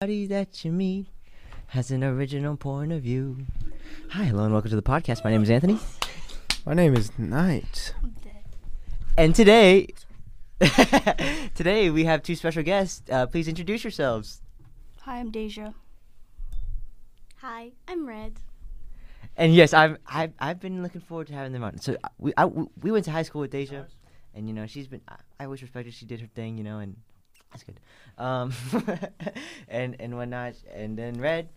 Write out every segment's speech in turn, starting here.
Everybody that you meet has an original point of view. Hi, hello, and welcome to the podcast. My name is Anthony, My name is Knight. and today, today we have two special guests. Uh, please introduce yourselves. Hi, I'm Deja. Hi, I'm Red. And yes, I've I've, I've been looking forward to having them on. So uh, we I, we went to high school with Deja, and you know she's been I, I always respected she did her thing, you know, and that's good. Um, and and whatnot. And then Red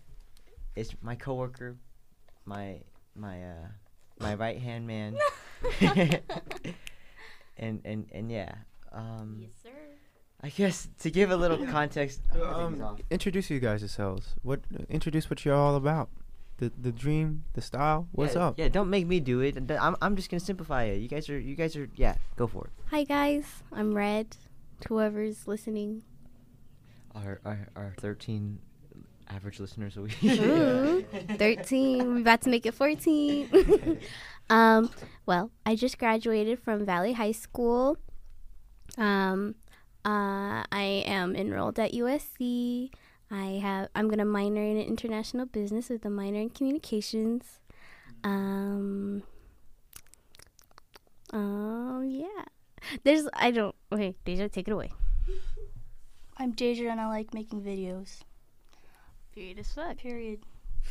is my coworker, my my uh my right hand man. and and and yeah. Um, Yes, sir. I guess to give a little context. Um, introduce you guys yourselves. What? Introduce what you're all about. The the dream, the style. What's yeah, up? Yeah, don't make me do it. D- I'm I'm just gonna simplify it. You guys are you guys are yeah. Go for it. Hi, guys. I'm Red. To whoever's listening. Our our, our 13 average listeners a week. Ooh, 13. We're about to make it 14. um, well, I just graduated from Valley High School. Um, uh, I am enrolled at USC. I have. I'm gonna minor in international business with a minor in communications. Um. Um. Yeah. There's. I don't. Okay, Deja, take it away. I'm Deja and I like making videos. Period as fuck. Period.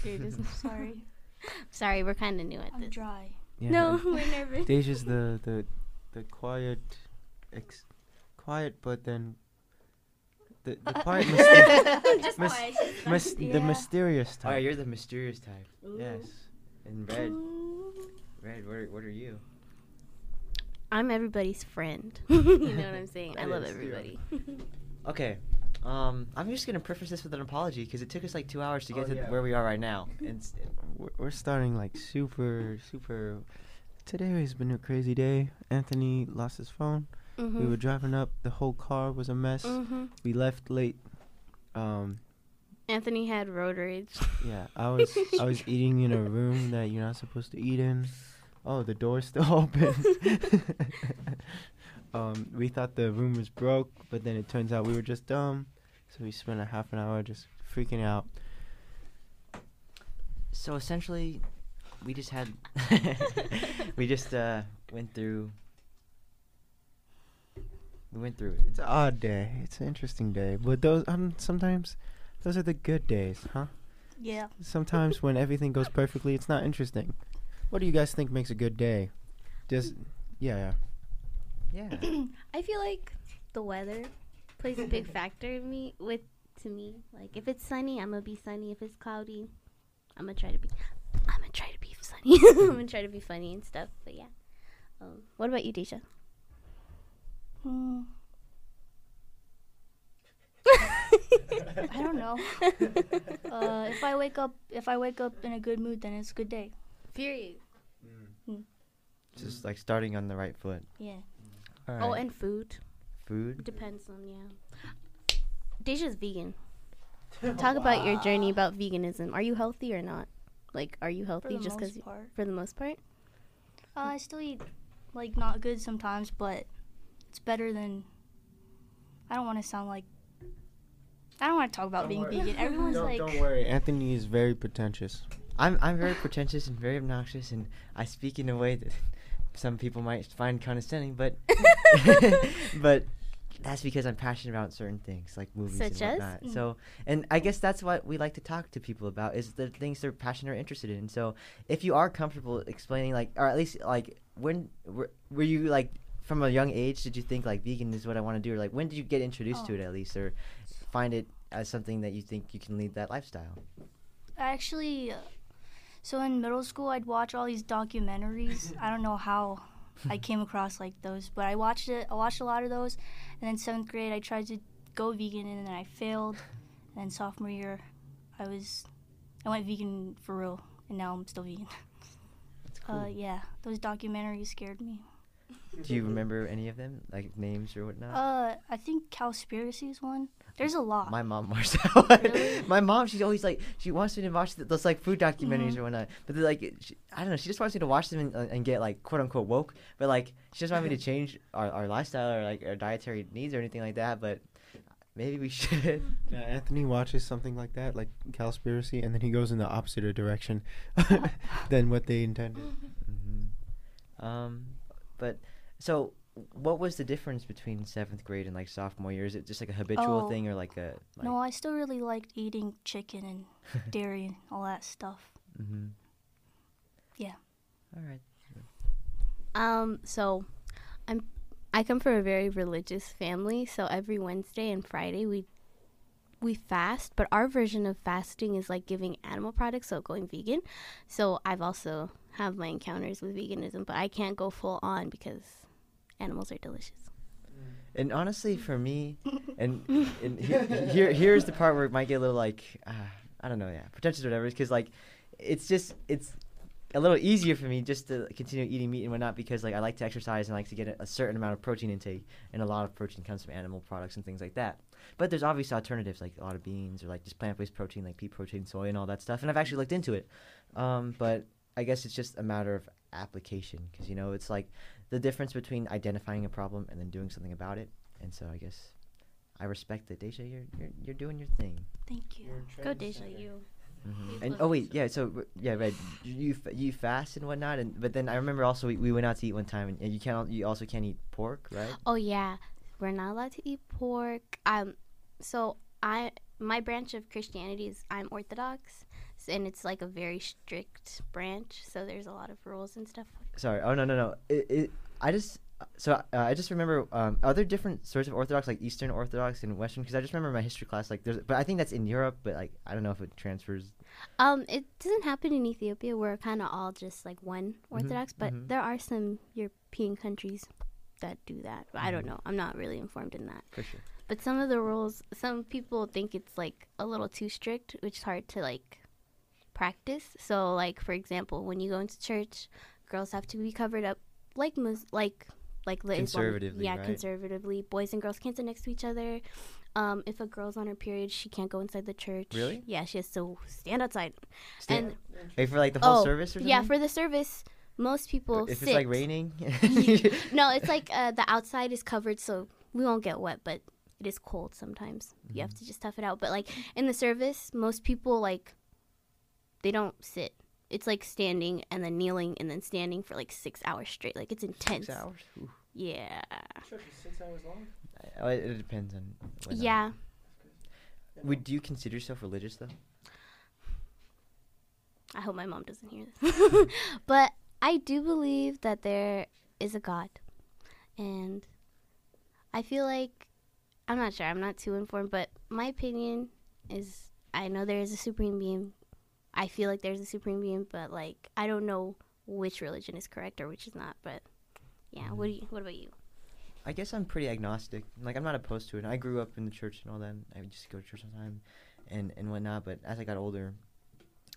Period as Sorry. Sorry, we're kind of new at I'm this. dry. Yeah, No, we're nervous. Deja's the the the quiet, ex, quiet, but then the the quiet, myster- Just Mis- quiet. mis- the Yeah. mysterious Oh, yeah, you're the mysterious type. Yes. And red, red. What are, what are you? I'm everybody's friend. you know what I'm saying? I love is, everybody. Okay. Um, I'm just gonna preface this with an apology because it took us like two hours to get Oh, to yeah. where we are right now. And s- We're, we're starting like super super. Today has been a crazy day. Anthony lost his phone. mm-hmm. We were driving up. The whole car was a mess. hmm We left late. Um, Anthony had road rage. Yeah, I was I was eating in a room that you're not supposed to eat in. Oh, the door's still open. um, we thought the room was broke, but then it turns out we were just dumb. So we spent a half an hour just freaking out. so essentially, we just had we just uh went through. We went through it. It's an odd day. It's an interesting day, but those um sometimes those are the good days, huh? Yeah. Sometimes when everything goes perfectly, it's not interesting. What do you guys think makes a good day? Just yeah, yeah. Yeah. I feel like the weather plays a big factor in me with to me. Like if it's sunny, I'm gonna be sunny. If it's cloudy, I'm gonna try to be. I'm gonna try to be sunny. I'm gonna try to be funny and stuff. But yeah. Um, what about you, Deja? Hmm. I don't know. Uh, if I wake up, if I wake up in a good mood, then it's a good day. Period. just like starting on the right foot. Yeah. All right. Oh, and food. food. Depends on yeah. Deja's vegan. Talk about your journey about veganism. Are you healthy or not? Like, are you healthy just because for the most part? Uh, I still eat like not good sometimes, but it's better than. I don't want to sound like. I don't want to talk about Don't being worry. vegan. Everyone's Don't, like, don't worry, Anthony is very pretentious. I'm I'm very pretentious and very obnoxious, and I speak in a way that some people might find condescending, but but that's because I'm passionate about certain things like movies Such and whatnot. Mm. So, and I guess that's what we like to talk to people about is the things they're passionate or interested in. So, if you are comfortable explaining, like, or at least like, when were, were you like from a young age? Did you think like vegan is what I want to do, or like when did you get introduced to Oh. it at least, or find it as something that you think you can lead that lifestyle? I actually. Uh, so in middle school, I'd watch all these documentaries. I don't know how I came across like those, but I watched it. I watched a lot of those, and then seventh grade, I tried to go vegan, and then I failed. And then sophomore year, I was, I went vegan for real, and now I'm still vegan. That's cool. Uh, yeah, those documentaries scared me. Do you remember any of them, like names or whatnot? Uh, I think Cowspiracy is one. There's a lot. My mom watched that one. Really? My mom, she's always like, she wants me to watch th- those like food documentaries Mhm. or whatnot. But they're like, she, I don't know, she just wants me to watch them and, uh, and get like quote unquote woke. But like, she doesn't want me to change our, our lifestyle or like our dietary needs or anything like that. But maybe we should. Yeah, Anthony watches something like that, like Cowspiracy, and then he goes in the opposite direction than what they intended. hmm Um, but so what was the difference between seventh grade and like sophomore year? Is it just like a habitual Oh, thing or like a like, No, I still really liked eating chicken and dairy and all that stuff. hmm Yeah. All right. Um, so I'm I come from a very religious family, so every Wednesday and Friday we we fast, but our version of fasting is like giving animal products, so going vegan. So I've also have my encounters with veganism, but I can't go full on because animals are delicious. And honestly, for me, and, and here, here here's the part where it might get a little like uh, I don't know, yeah, pretentious or whatever. Because like, it's just it's a little easier for me just to continue eating meat and whatnot because like I like to exercise and I like to get a, a certain amount of protein intake, and a lot of protein comes from animal products and things like that. But there's obviously alternatives like a lot of beans or like just plant-based protein like pea protein, soy, and all that stuff. And I've actually looked into it, um, but I guess it's just a matter of application because you know it's like the difference between identifying a problem and then doing something about it. And so I guess I respect that, Deja. You're you're you're doing your thing. Thank you. Go Deja, you. hmm And oh wait, yeah. So yeah, right. You you fast and whatnot, and but then I remember also we, we went out to eat one time, and, and you can't you also can't eat pork, right? Oh yeah, we're not allowed to eat pork. Um, so I my branch of Christianity is I'm Orthodox, s- and it's like a very strict branch. So there's a lot of rules and stuff. Sorry. Oh no no no. It, it I just so uh, I just remember um, are there different sorts of Orthodox like Eastern Orthodox and Western? Because I just remember my history class like there's, but I think that's in Europe, but like I don't know if it transfers. Um, it doesn't happen in Ethiopia. We're kind of all just like one Mhm, Orthodox, but mhm. there are some European countries that do that. But I don't Mhm. know. I'm not really informed in that. For sure. But some of the rules, some people think it's like a little too strict, which is hard to like practice. So, like for example, when you go into church, girls have to be covered up like mus- like like the Conservatively, yeah, right? conservatively. Boys and girls can't sit next to each other. Um, if a girl's on her period, she can't go inside the church. Really? Yeah, she has to stand outside. Stay- and Wait for like the whole oh, service or something. yeah, for the service, most people if sit. it's like raining. no, it's like uh, the outside is covered, so we won't get wet, but it is cold sometimes. You have to just tough it out. But like in the service, most people like they don't sit. It's like standing and then kneeling and then standing for like six hours straight. Like it's intense. Six hours. Ooh. Yeah. Church is six hours long. Uh, It, it depends on. whatnot. Yeah. Would do you consider yourself religious though? I hope my mom doesn't hear this. but I do believe that there is a God. And I feel like I'm not sure, I'm not too informed, but my opinion is I know there is a supreme being. I feel like there's a supreme being, but like I don't know which religion is correct or which is not, but yeah, what do you what about you? I guess I'm pretty agnostic. Like I'm not opposed to it. I grew up in the church and all that. and I would just go to church all the time, and and whatnot. But as I got older,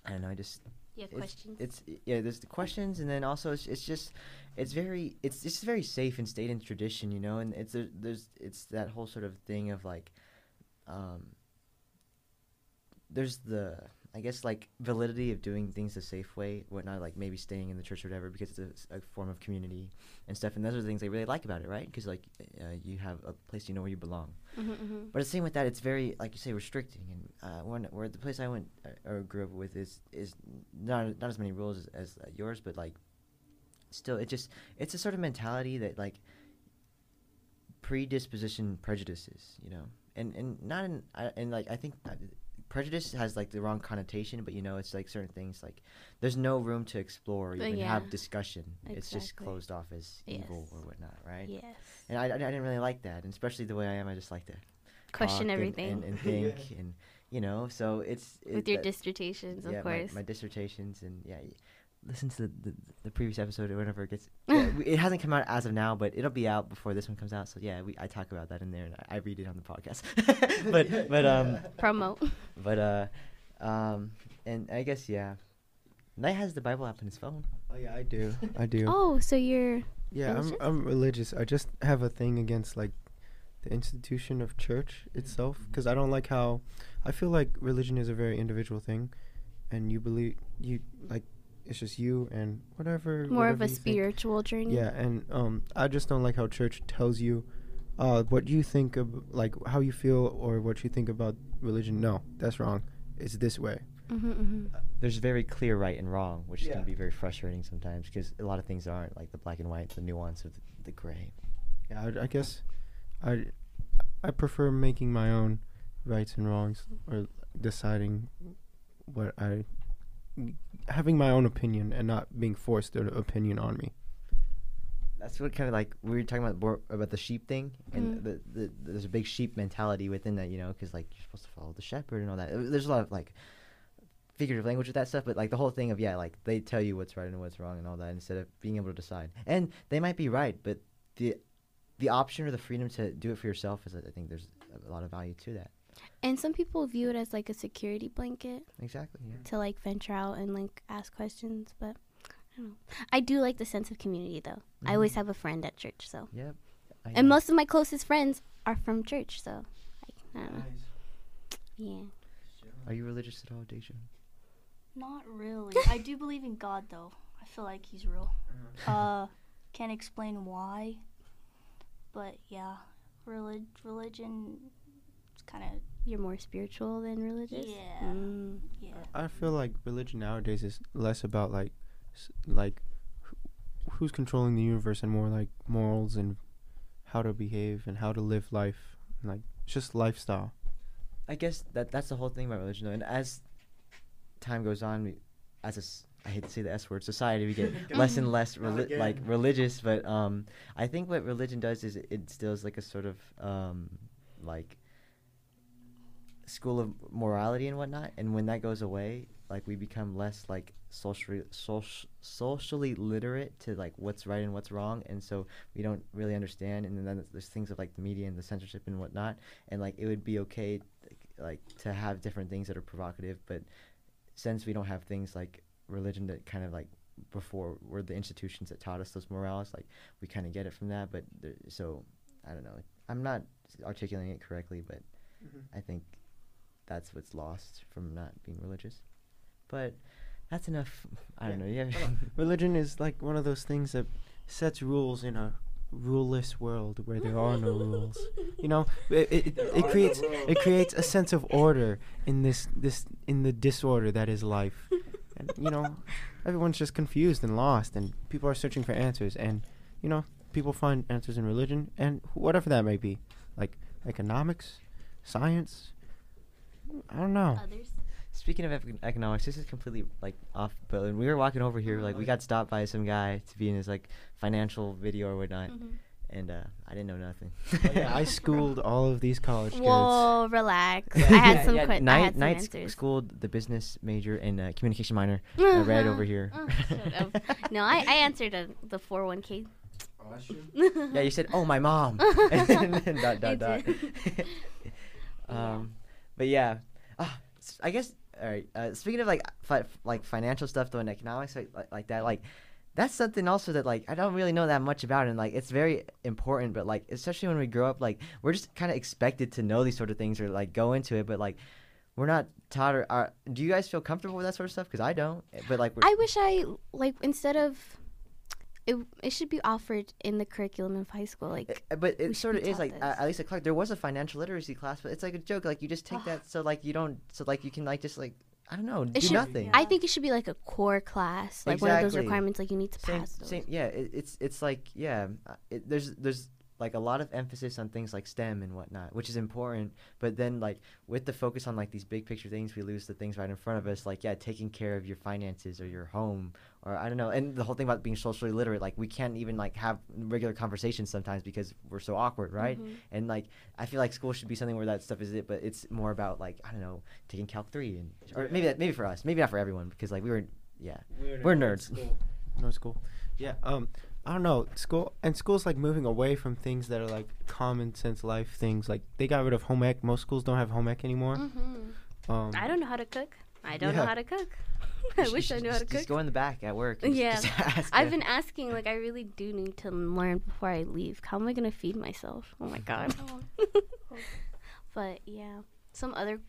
I don't know. I just You have It's- questions? it's yeah. There's the questions, and then also it's, it's just it's very it's just very safe and stayed in tradition, you know. And it's there, there's it's that whole sort of thing of like, um, there's the I guess like validity of doing things the safe way, whatnot, like maybe staying in the church or whatever, because it's a form of community and stuff. And those are the things I really like about it, right? Because like uh, you have a place you know where you belong. hmm hmm But the same with that, it's very like you say restricting. And uh, where the place I went uh, or grew up with is is not not as many rules as, as uh, yours, but like still, it just it's a sort of mentality that like predisposition prejudices, you know, and and not in I and like I think. Uh, Prejudice has like the wrong connotation, but you know it's like certain things like there's no room to explore, or even yeah. have discussion. It's just closed off as evil or whatnot, right? Yes. And I, I, I didn't really like that, and especially the way I am. I just like to Question talk and- everything. and, and, think and you know so it's it, With your that- dissertations, of course. my, my dissertations and yeah y- listen to the, the, the previous episode or whenever it gets yeah, it hasn't come out as of now but it'll be out before this one comes out so yeah we I talk about that in there and I, I read it on the podcast but but um Promote. but uh um and I guess yeah Knight has the Bible app on his phone Oh yeah, I do. I do. Oh, so you're yeah, I'm? I'm religious. I just have a thing against like the institution of church itself because I don't like how I feel like religion is a very individual thing, and you believe you like it's just you and whatever. more of a you think. spiritual journey. Yeah, and um, I just don't like how church tells you uh, what you think of, like how you feel or what you think about religion. No, that's wrong. It's this way. Mm-hmm, mm-hmm. There's very clear right and wrong, which Yeah. can be very frustrating sometimes because a lot of things aren't like the black and white, the nuance of the, the gray. Yeah, I, I guess I I prefer making my own rights and wrongs or deciding what I having my own opinion and not being forced an opinion on me. That's what kind of like we were talking about about the sheep thing, and Mhm. the, the there's a big sheep mentality within that, you know, because like you're supposed to follow the shepherd and all that. There's a lot of like figurative language with that stuff, but like the whole thing of yeah, like they tell you what's right and what's wrong and all that instead of being able to decide. And they might be right, but the the option or the freedom to do it for yourself is I think there's a lot of value to that. And some people view it as like a security blanket Exactly. Yeah. to like venture out and like ask questions. But I don't know. I do like the sense of community though. I always Mhm. have a friend at church, so Yep. I and know. most of my closest friends are from church, so I, I don't know. Yeah. Are you religious at all, Deja? Not really. I do believe in God though. I feel like he's real. Uh, can't explain why, but yeah, relig- religion. It's kind of You're more spiritual than religious. Yeah. Mm. yeah. I feel like religion nowadays is less about like like who's controlling the universe and more like morals and how to behave and how to live life and like just lifestyle. I guess that that's the whole thing about religion, though. And as time goes on, we, as a s- I hate to say the S word, society, we get less and less reli- like religious. But um, I think what religion does is it instills like a sort of um, like school of morality and whatnot. And when that goes away, like we become less like socially social, socially literate to like what's right and what's wrong, and so we don't really understand. And then there's- things of like the media and the censorship and whatnot. And like it would be okay, like, to have different things that are provocative, but since we don't have things like religion that kind of like before were the institutions that taught us those morals, like we kind of get it from that. But there, so I don't know. I'm not articulating it correctly, but mm-hmm. I think that's what's lost from not being religious. But that's enough. I don't know. Yeah. Religion is like one of those things that sets rules in a ruleless world where there are no rules. You know, it, it, it, it creates it creates a sense of order in this this in the disorder that is life. And you know, everyone's just confused and lost, and people are searching for answers. And you know, people find answers in religion and whatever that may be, like economics, science. I don't know. Others. Speaking of economics, this is completely like off. But when we were walking over here, like we got stopped by some guy to be in his like financial video or whatnot, Mhm. and uh, I didn't know nothing. yeah, I schooled all of these college kids. Whoa, relax. I had yeah, some. yeah, que- I Knight, had some Knight answers. schooled the business major and uh, communication minor. I read over Uh-huh. here. Oh, no, I, I answered a, the 401k. yeah, you said, "Oh, my mom." and then dot dot I dot. did. um, but yeah, Ah, s- I guess. All right. Uh, speaking of like fi- like financial stuff though and economics like, like like that like. That's something also that like I don't really know that much about and like it's very important but like especially when we grow up like we're just kind of expected to know these sort of things or like go into it but like we're not taught or are, do you guys feel comfortable with that sort of stuff because I don't but like I wish I like instead of it. It should be offered in the curriculum of high school. Like Uh, but it sort of is like uh, at least at Clark there was a financial literacy class, but it's like a joke. Like you just take that so like you don't so like you can like just like I don't know do should- nothing. I think it should be like a core class, like one of those requirements. Like you need to Same, pass those. same yeah. It, it's it's like yeah. uh, It, there's there's like a lot of emphasis on things like STEM and whatnot, which is important. But then like with the focus on like these big picture things, we lose the things right in front of us. Like yeah, taking care of your finances or your home or I don't know. And the whole thing about being socially literate, like we can't even like have regular conversations sometimes because we're so awkward, right? Mhm. And like I feel like school should be something where that stuff is it, but it's more about like I don't know taking Calc three and or maybe that maybe for us, maybe not for everyone because like we were yeah we're nerds. No school. Yeah. Um. I don't know. School and school's like moving away from things that are like common sense life things. Like they got rid of home ec. Most schools don't have home ec anymore. Mhm. Um. I don't know how to cook. I don't know how to cook. I You wish I knew how to cook. Just go in the back at work. and Yeah. just, just ask I've been asking, like, I really do need to learn before I leave. How am I gonna feed myself? Oh my god. but yeah, some other,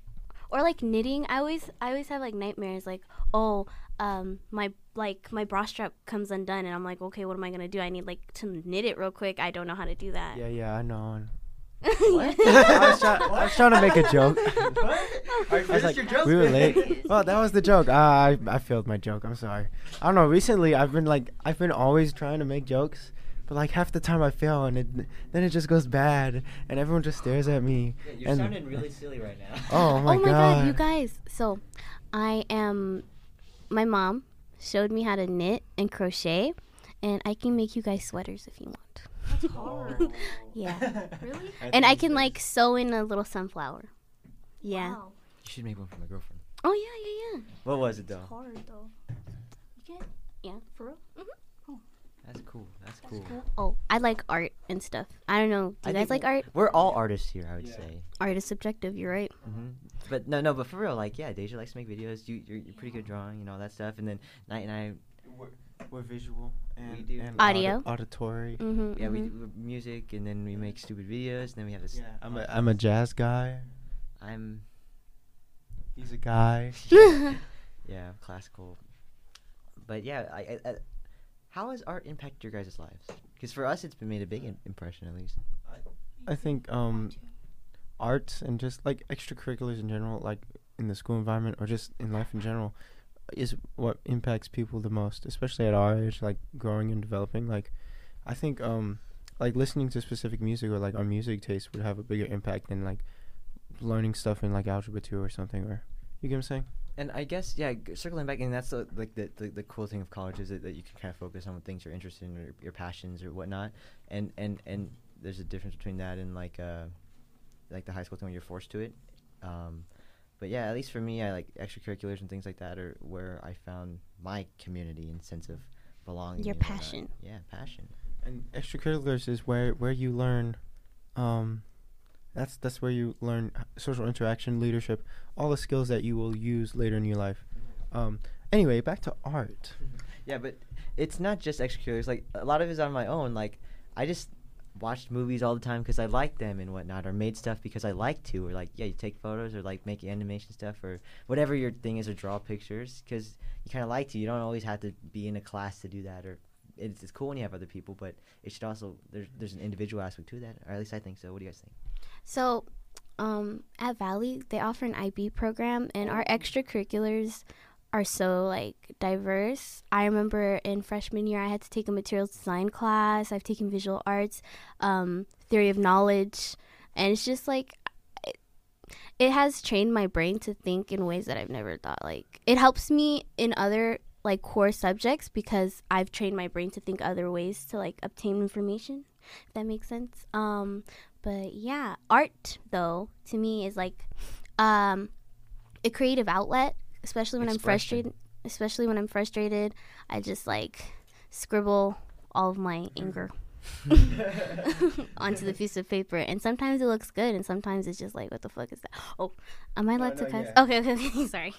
or like knitting. I always, I always have like nightmares. Like, oh, um, my like my bra strap comes undone, and I'm like, okay, what am I gonna do? I need like to knit it real quick. I don't know how to do that. Yeah, yeah, I know. What? I, was try- I was trying to make a joke. Alright, I was like, your joke, we were late. Well, that was the joke. Ah, I I failed my joke. I'm sorry. I don't know. Recently, I've been like, I've been always trying to make jokes, but like half the time I fail, and it, then it just goes bad, and everyone just stares at me. Yeah, you're and sounding really silly right now. Oh my oh my god. god, you guys! So, I am. My mom showed me how to knit and crochet, and I can make you guys sweaters if you want. That's hard. Yeah, really? and I can like sew in a little sunflower. Yeah. Wow. You should make one for my girlfriend. Oh yeah, yeah, yeah. What was it though? It's hard though. You can't. Yeah. For real? Mm-hmm. That's cool. That's That's cool. cool. Oh, I like art and stuff. I don't know. Do I you guys think like art? We're all artists here, I would Yeah. say. Art is subjective. You're right. hmm But no, no, but for real, like, yeah, Deja likes to make videos. You, you're, you're pretty good drawing and all that stuff. And then Knight and I, We're, we're visual and, do. and Audio. audi- auditory. Mm-hmm. yeah, we do music, and then we make stupid videos. And then we have this. Yeah, I'm a I'm a jazz guy. I'm He's a guy. yeah, classical. But yeah, I, I, I how has art impacted your guys' lives? Because for us, it's been made a big im- impression, at least. I think um arts and just like extracurriculars in general, like in the school environment or just in life in general, is what impacts people the most, especially at our age, like growing and developing. Like, I think um like listening to specific music or like our music taste would have a bigger impact than like learning stuff in like algebra two or something. Or you get what I'm saying? And I guess yeah, g- circling back, and that's the, like the, the the cool thing of college is that, that you can kind of focus on what things you're interested in, or your passions or whatnot. And and and there's a difference between that and like uh like the high school thing where you're forced to it. Um, but yeah, at least for me, I like extracurriculars and things like that are where I found my community and sense of belonging. Your passion. Yeah, passion. And extracurriculars is where where you learn, um, that's that's where you learn social interaction, leadership, all the skills that you will use later in your life. Um, anyway, back to art. Yeah, but it's not just extracurriculars. Like a lot of it's on my own. Like I just watched movies all the time because I liked them and whatnot, or made stuff because I like to, or like yeah, you take photos or like make animation stuff or whatever your thing is, or draw pictures because you kind of like to. You don't always have to be in a class to do that, or it's, it's cool when you have other people, but it should also there's there's an individual aspect to that, or at least I think so. What do you guys think? So, um, at Valley, they offer an IB program, and our extracurriculars are so like diverse. I remember in freshman year, I had to take a materials design class. I've taken visual arts, um, theory of knowledge, and it's just like it, it has trained my brain to think in ways that I've never thought. Like it helps me in other like core subjects because I've trained my brain to think other ways to like obtain information. If that makes sense. Um, but yeah, art though to me is like um, a creative outlet, especially when I'm frustrated. Especially when I'm frustrated, I just like scribble all of my anger onto the piece of paper, and sometimes it looks good, and sometimes it's just like, what the fuck is that? Oh, am I allowed to no, cuss? yeah. Okay, okay, okay, sorry.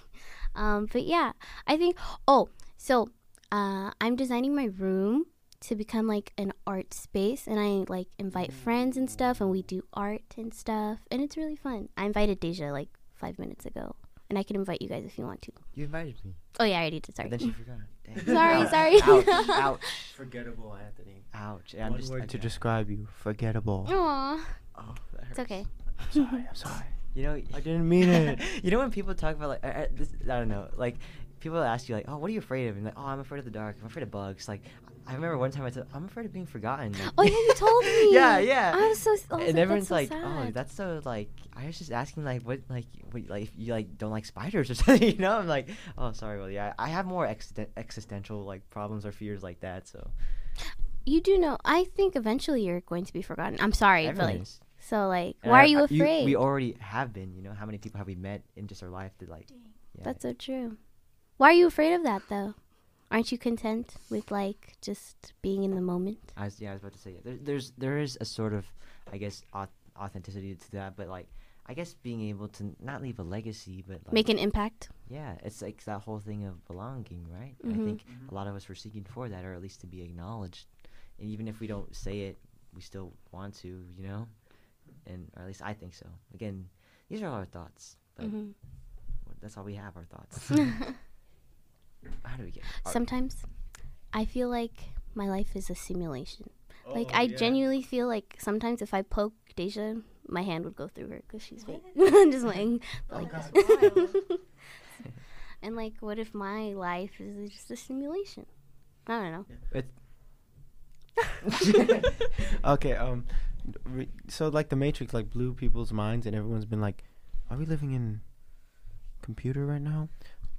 Um, but yeah, I think. Oh, so uh, I'm designing my room to become like an art space, and I like invite mm. friends and stuff, and we do art and stuff, and it's really fun. I invited Deja like five minutes ago, and I can invite you guys if you want to. You invited me, Oh yeah, I already did. Sorry. but then she forgot. Sorry, Ouch. sorry. Ouch! Ouch! Forgettable, Anthony. Ouch! Yeah, I'm One just word to describe you: forgettable. Aw, Oh, it's okay. I'm sorry. I'm sorry. You know, I didn't mean it. you know when people talk about like I, I, this, I don't know, like people ask you like, oh, what are you afraid of? And like, oh, I'm afraid of the dark. I'm afraid of bugs. Like, I remember one time I said, I'm afraid of being forgotten. Like, Oh yeah, you told me. yeah, yeah. I was so. I was and like, everyone's that's like, so oh, that's so like. I was just asking like, what like, what, like if you like don't like spiders or something, you know? I'm like, oh, sorry, well, yeah, I have more existen- existential like problems or fears like that. So You do know. I think eventually you're going to be forgotten. I'm sorry, everyone like, so like, And why I- are you uh, afraid? we already have been. You know, how many people have we met in just our life that like? Yeah. That's so true. Why are you afraid of that though? Aren't you content with like just being in the moment? I was, yeah, I was about to say yeah. There, there's there is a sort of, I guess, auth- authenticity to that, but like, I guess being able to not leave a legacy, but like, Make an impact. yeah, it's like that whole thing of belonging, right? I Mhm. think a lot of us were seeking for that, or at least to be acknowledged, and even if we don't say it, we still want to, you know, and or at least I think so. Again, these are all our thoughts, but hmm that's all we have, our thoughts. how do we get? are- Sometimes I feel like my life is a simulation. like Oh, I yeah. genuinely feel like sometimes if I poke Deja, my hand would go through her because she's fake. I'm just playing. but, like, That's and like, what if my life is just a simulation? I don't know. okay, um, re- so like the Matrix like blew people's minds, and everyone's been like, "Are we living in computer right now?"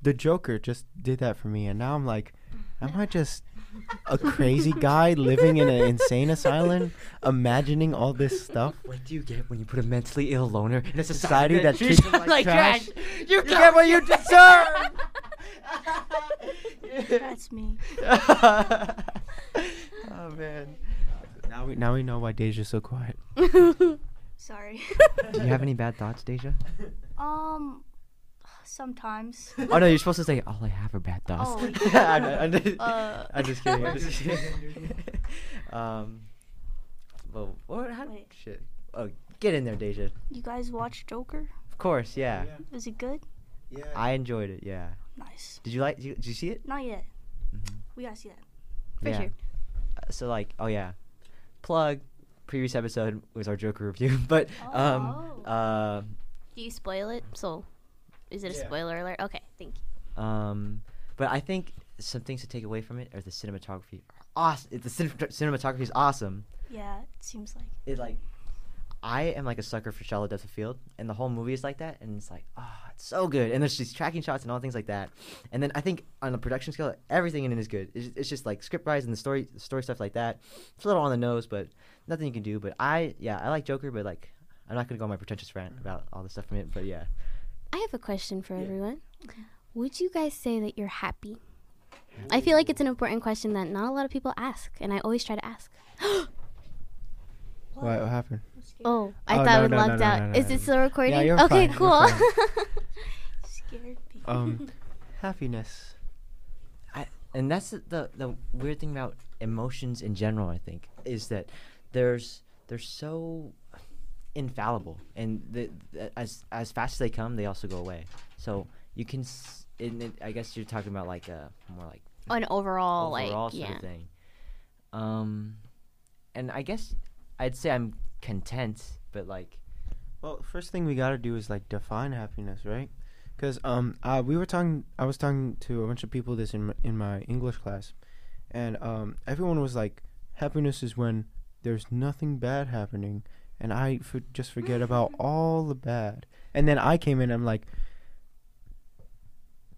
The Joker just did that for me, and now I'm like, am I just a crazy guy living in an insane asylum, imagining all this stuff? What do you get when you put a mentally ill loner in a Society society that that treats treats them them like like trash? trash? You get what you deserve. That's me. oh man. Now we now we know why Deja's so quiet. Sorry. Do you have any bad thoughts, Deja? um, sometimes. Oh no, you're supposed to say all I have are bad thoughts. Oh. I'm, I'm just, Uh, I'm just kidding. I'm just kidding. um, well, what? How, Wait. shit. Oh, get in there, Deja. You guys watch Joker? Of course, yeah. Was it good? Yeah. I enjoyed it. Yeah. Nice. Did you like? Did you, did you see it? Not yet. Mhm. We gotta see that. For yeah. sure. Uh, so like, oh yeah, plug. Previous episode was our Joker review, but um, Oh. uh, Do you spoil it? So, is it a Yeah. spoiler alert? Okay, thank you. um, but I think some things to take away from it are the cinematography. Awesome. The cin- cinematography is awesome. Yeah, it seems like. it like I am like a sucker for shallow depth of field, and the whole movie is like that, and it's like, oh, it's so good, and there's these tracking shots and all things like that, and then I think on the production scale, everything in it is good. It's, it's just like script wise and the story, the story stuff like that. It's a little on the nose, but nothing you can do. But I, yeah, I like Joker, but like, I'm not gonna go on my pretentious rant about all the stuff from it, but yeah, I have a question for Yeah. everyone. Would you guys say that you're happy? I feel like it's an important question that not a lot of people ask, and I always try to ask. What, what happened? Oh, I Oh, thought no, we no, no, no, out. no, no, Is no. it still recording? you're okay, fine, you're cool. Scared me. Um, happiness. and that's the, the the weird thing about emotions in general. I think is that there's they're so infallible, and the, the, as as fast as they come, they also go away. So you can, s- and it, I guess you're talking about like a more like An overall, overall like, sort yeah. of thing. Um, and I guess I'd say I'm content, but like Well, first thing we gotta do is like define happiness, right? Because um, uh, we were talking. I was talking to a bunch of people this in my, in my English class, and um, everyone was like, happiness is when there's nothing bad happening, and I for, just forget about all the bad. And then I came in. I'm like,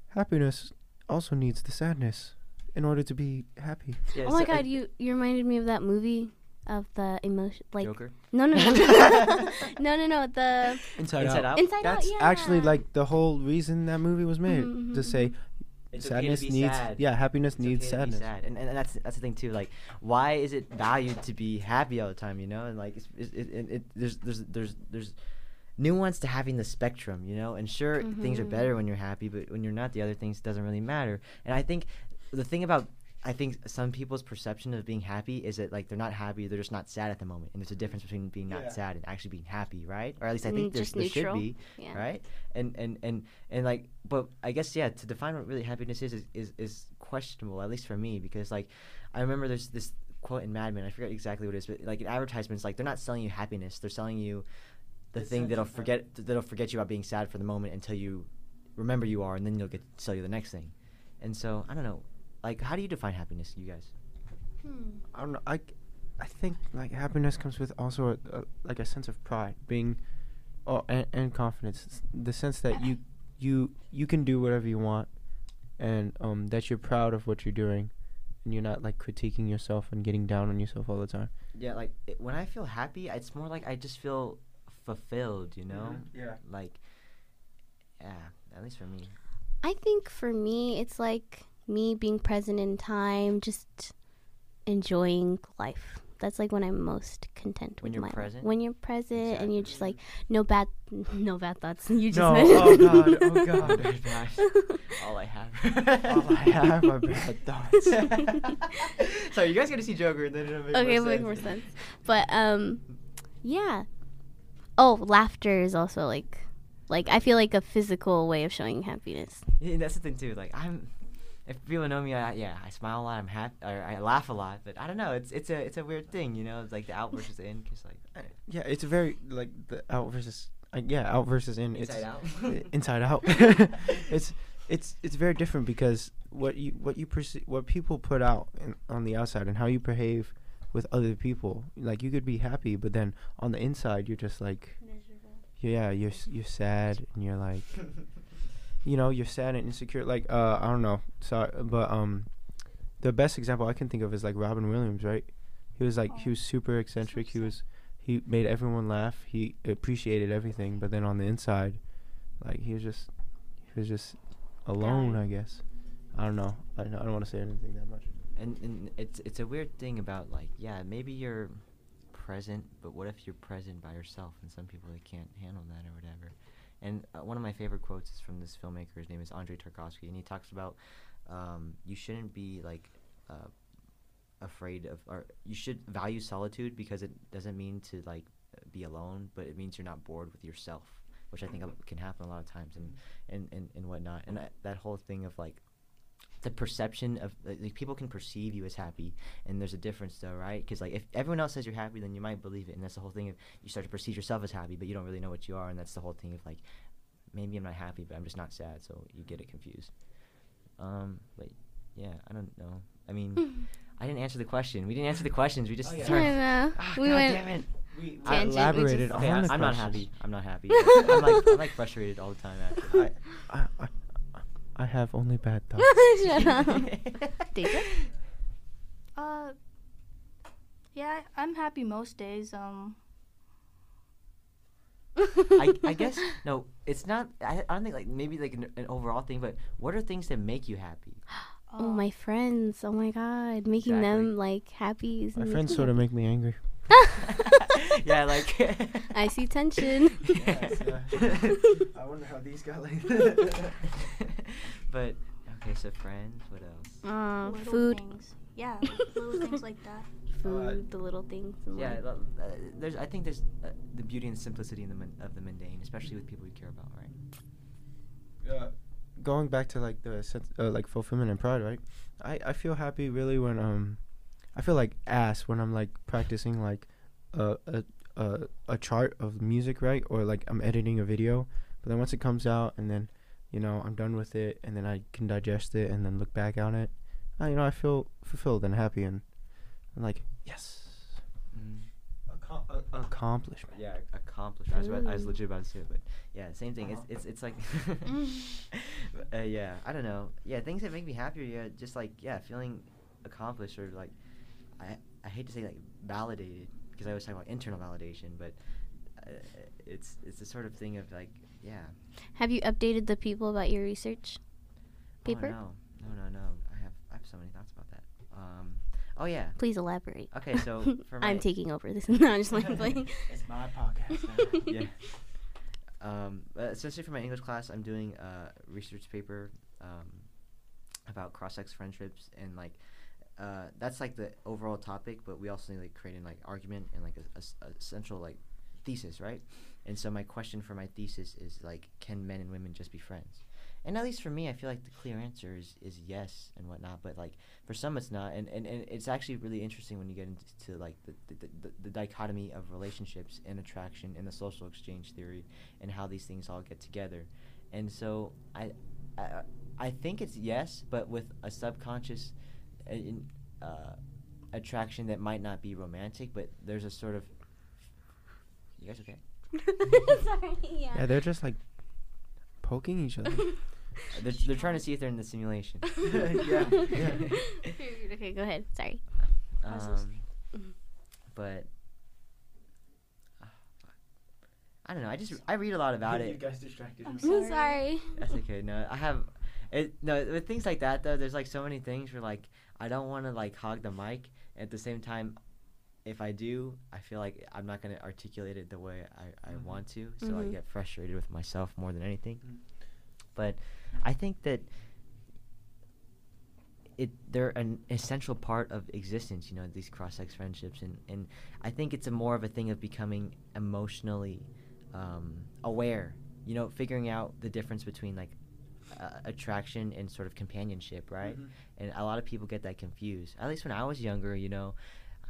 happiness also needs the sadness in order to be happy. yeah, Oh my so, god, you you reminded me of that movie of the emotion, like Joker. no no no no no no the Inside, Inside Out. Inside That's Out. Yeah. actually like the whole reason that movie was made Mhm, to mhm, say It's okay to sadness be needs sad. yeah happiness It's needs okay sadness sad. And, and that's that's the thing too. Like, why is it valued to be happy all the time? You know, and like, it's, it's, it, it, it, there's there's there's there's nuance to having the spectrum. You know, and sure, things are Mhm. better when you're happy, but when you're not, the other things doesn't really matter. And I think the thing about I think some people's perception of being happy is that like they're not happy, they're just not sad at the moment, and there's a difference between being not Yeah. sad and actually being happy, right? Or at least I Mm, think there's, just there should be yeah. right and and and and like but i guess yeah to define what really happiness is is is, is questionable at least for me because like i remember there's this quote in mad men i forget exactly what it is but like in advertisements like they're not selling you happiness they're selling you the The thing sense that'll of forget that'll forget you about being sad for the moment until you remember you are and then you'll get to sell you the next thing and so i don't know like how do you define happiness you guys? Hmm. I don't know I, I think like happiness comes with also a, a, like a sense of pride being oh and, and confidence. S- the sense that you you you can do whatever you want and um that you're proud of what you're doing and you're not like critiquing yourself and getting down on yourself all the time. Yeah like it, when i feel happy it's more like i just feel fulfilled you know? Yeah. Like yeah at least for me. I think for me, it's like me being present in time, just enjoying life. That's like when I'm most content When with my life. present? When you're present and you're just like no bad, no bad thoughts. You just No, oh God, oh God. All I have. all I have are bad thoughts so you guys got to see Joker, and then it'll make okay, it'll make more sense. But um, yeah. Oh, laughter is also like, like I feel like a physical way of showing happiness. Yeah, that's the thing too. Like I'm, if people know me, I, yeah, I smile a lot. I'm happy, or I laugh a lot. But I don't know. It's it's a it's a weird thing, you know. It's like the out versus in, cause like Uh, yeah, it's very like the out versus uh, yeah out versus in. inside it's out. inside out. it's it's it's very different because what you what you perceive what people put out in, on the outside and how you behave with other people. Like you could be happy, but then on the inside you're just like yeah you're you're sad and you're like you know you're sad and insecure. Like uh I don't know, sorry, but um the best example I can think of is like Robin Williams, right? He was like he Oh. was super eccentric. He was he made everyone laugh. He appreciated everything, but then on the inside, like he was just he was just alone. Yeah. I guess. I don't know. I don't, I don't want to say anything that much. and and it's it's a weird thing about like yeah maybe you're present but what if you're present by yourself and some people they can't handle that or whatever and uh, one of my favorite quotes is from this filmmaker his name is andre tarkovsky and he talks about um, you shouldn't be like uh, afraid of or you should value solitude because it doesn't mean to like be alone but it means you're not bored with yourself which i think can happen a lot of times and and and, and whatnot. And that, that whole thing of like the perception of like, like, people can perceive you as happy and there's a difference though right because like if everyone else says you're happy then you might believe it and that's the whole thing of you start to perceive yourself as happy but you don't really know what you are and that's the whole thing of like maybe i'm not happy but i'm just not sad so you get it confused um but yeah i don't know i mean i didn't answer the question we didn't answer the questions we just Oh, yeah. I started know. Ah, we God went. damn it. We, I Tangent, we elaborated just- on Okay, I, the I'm not happy. I'm not happy. I'm like I'm like frustrated all the time. Actually. I, I, I, I have only bad thoughts. Shut up. Deja? Uh, yeah, I- I'm happy most days. Um, I, I guess no, it's not. I, I don't think like maybe like an, an overall thing, but what are things that make you happy? Oh, my friends. Oh my god. Making Exactly. them like happy. is My making friends me sort of make me angry. yeah, like I see tension. Yes, I wonder how these got like. but okay, so friends. What else? Uh, little food. Things. Yeah, little things like that. Food, the little things. in Yeah, life. well, uh, there's. I think there's uh, the beauty and simplicity in the mun- of the mundane, especially with people you care about, right? uh, going back to like the sense, uh, like fulfillment and pride, right? I I feel happy really when um, I feel like ass when I'm like practicing like a a a, a chart of music, right? Or like I'm editing a video, but then once it comes out and then, you know, I'm done with it and then I can digest it and then look back on it, uh, you know, I feel fulfilled and happy and, and like yes, Mm. Accom- a- accomplishment. Yeah, accomplishment. I was, about, I was legit about to say it, but yeah, same thing. It's Uh-huh. it's it's like, uh, yeah, I don't know. Yeah, things that make me happier. Yeah, just like yeah, feeling accomplished or like, I I hate to say like validated because I always talk about internal validation, but uh, it's it's the sort of thing of like yeah. Have you updated the people about your research paper? Oh, no, no, no, no. I have I have so many thoughts about that. Um. Oh yeah. Please elaborate. Okay, so for my I'm taking over this. no, I'm just like playing. It's my podcast. yeah. Um, uh, essentially, for my English class, I'm doing a research paper um, about cross-sex friendships, and like uh, that's like the overall topic. But we also need like create an like argument and like a a central like thesis, right? And so my question for my thesis is like, can men and women just be friends? And at least for me, I feel like the clear answer is, is yes and whatnot. But like for some, it's not. And, and, and it's actually really interesting when you get into like the, the, the, the dichotomy of relationships and attraction and the social exchange theory and how these things all get together. And so I, I, I think it's yes, but with a subconscious uh, uh, attraction that might not be romantic, but there's a sort of. You guys okay? Sorry. Yeah. yeah, they're just like poking each other. Uh, They're, they're trying to see if they're in the simulation. Yeah, yeah. okay, go ahead. Sorry. I. Um, but ah. I don't know. I just I read a lot about it. You guys distracted I'm I'm Sorry. sorry. That's okay. No, I have it. No, with things like that though, there's like so many things where like I don't want to like hog the mic. At the same time, if I do, I feel like I'm not gonna articulate it the way I, I Mhm. want to. So I Mhm. get frustrated with myself more than anything. Mm. But I think that it they're an essential part of existence. You know, these cross-sex friendships, and and I think it's a more of a thing of becoming emotionally um, aware. You know, figuring out the difference between like uh, attraction and sort of companionship, right? Mhm. And a lot of people get that confused. At least when I was younger, you know,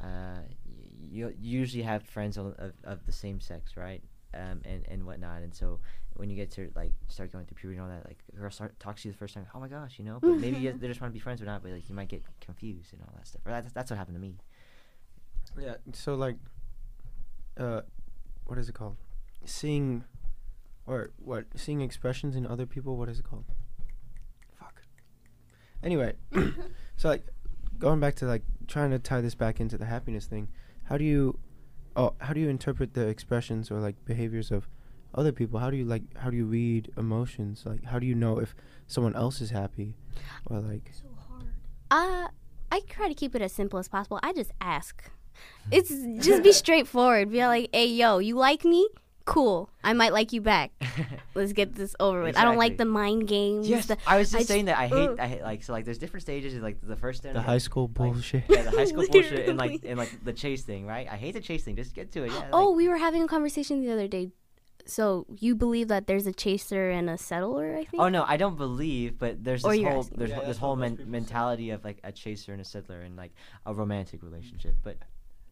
uh, y- you usually have friends of, of, of the same sex, right? Um, and, and whatnot. And so when you get to like start going through puberty and all that, like a girl start talks to you the first time, oh my gosh, you know. But maybe you, they just want to be friends or not, but like you might get confused and all that stuff. Or that's that's what happened to me. Yeah. So like, uh, what is it called? Seeing, or what? Seeing expressions in other people. What is it called? Fuck. Anyway, so like, going back to like trying to tie this back into the happiness thing. How do you, oh, how do you interpret the expressions or like behaviors of other people? How do you like? How do you read emotions? Like, how do you know if someone else is happy, or like? So hard. Uh, I try to keep it as simple as possible. I just ask. It's just be straightforward. Be like, hey, yo, you like me? Cool. I might like you back. Let's get this over with. I don't like the mind games. Yes, the- I was just I just- saying that I hate ugh. I hate like so like there's different stages like the first The high school like, bullshit. yeah the high school bullshit and like Literally. and like the chase thing right I hate the chase thing just get to it yeah oh, we were having a conversation the other day. So you believe that there's a chaser and a settler? I think. oh no I don't believe but there's this whole asking. there's Yeah, this whole men- people say. mentality of like a chaser and a settler and like a romantic relationship but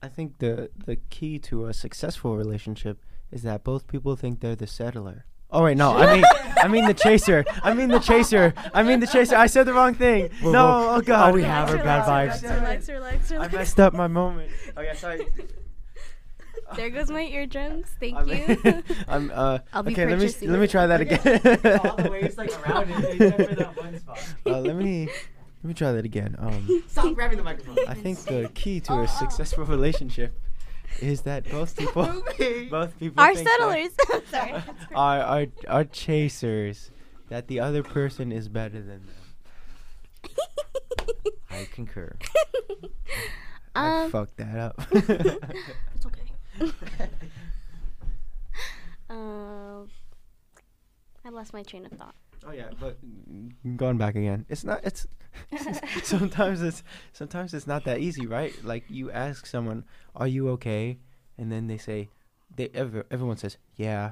I think the the key to a successful relationship is that both people think they're the settler. Oh wait, no, I mean I mean the chaser. I mean the chaser. I mean the chaser. I said the wrong thing. Whoa, no, whoa. oh god. Oh, we have our bad vibes. Relax, relax, I messed up my moment. oh yeah sorry There goes my eardrums. Thank I'm, you. I'm uh I'll be okay, let me let me try that again. all the waves like around it except for that one spot uh, let me let me try that again. Um stop grabbing the microphone I think the key to a successful relationship is that both people both people Our settlers. Sorry. are are are chasers that the other person is better than them. I concur I um, fucked that up. It's okay. um, I lost my train of thought. Oh yeah, but going back again, it's not. It's sometimes it's sometimes it's not that easy, right? Like you ask someone, "Are you okay?" and then they say, "They ever everyone says yeah,"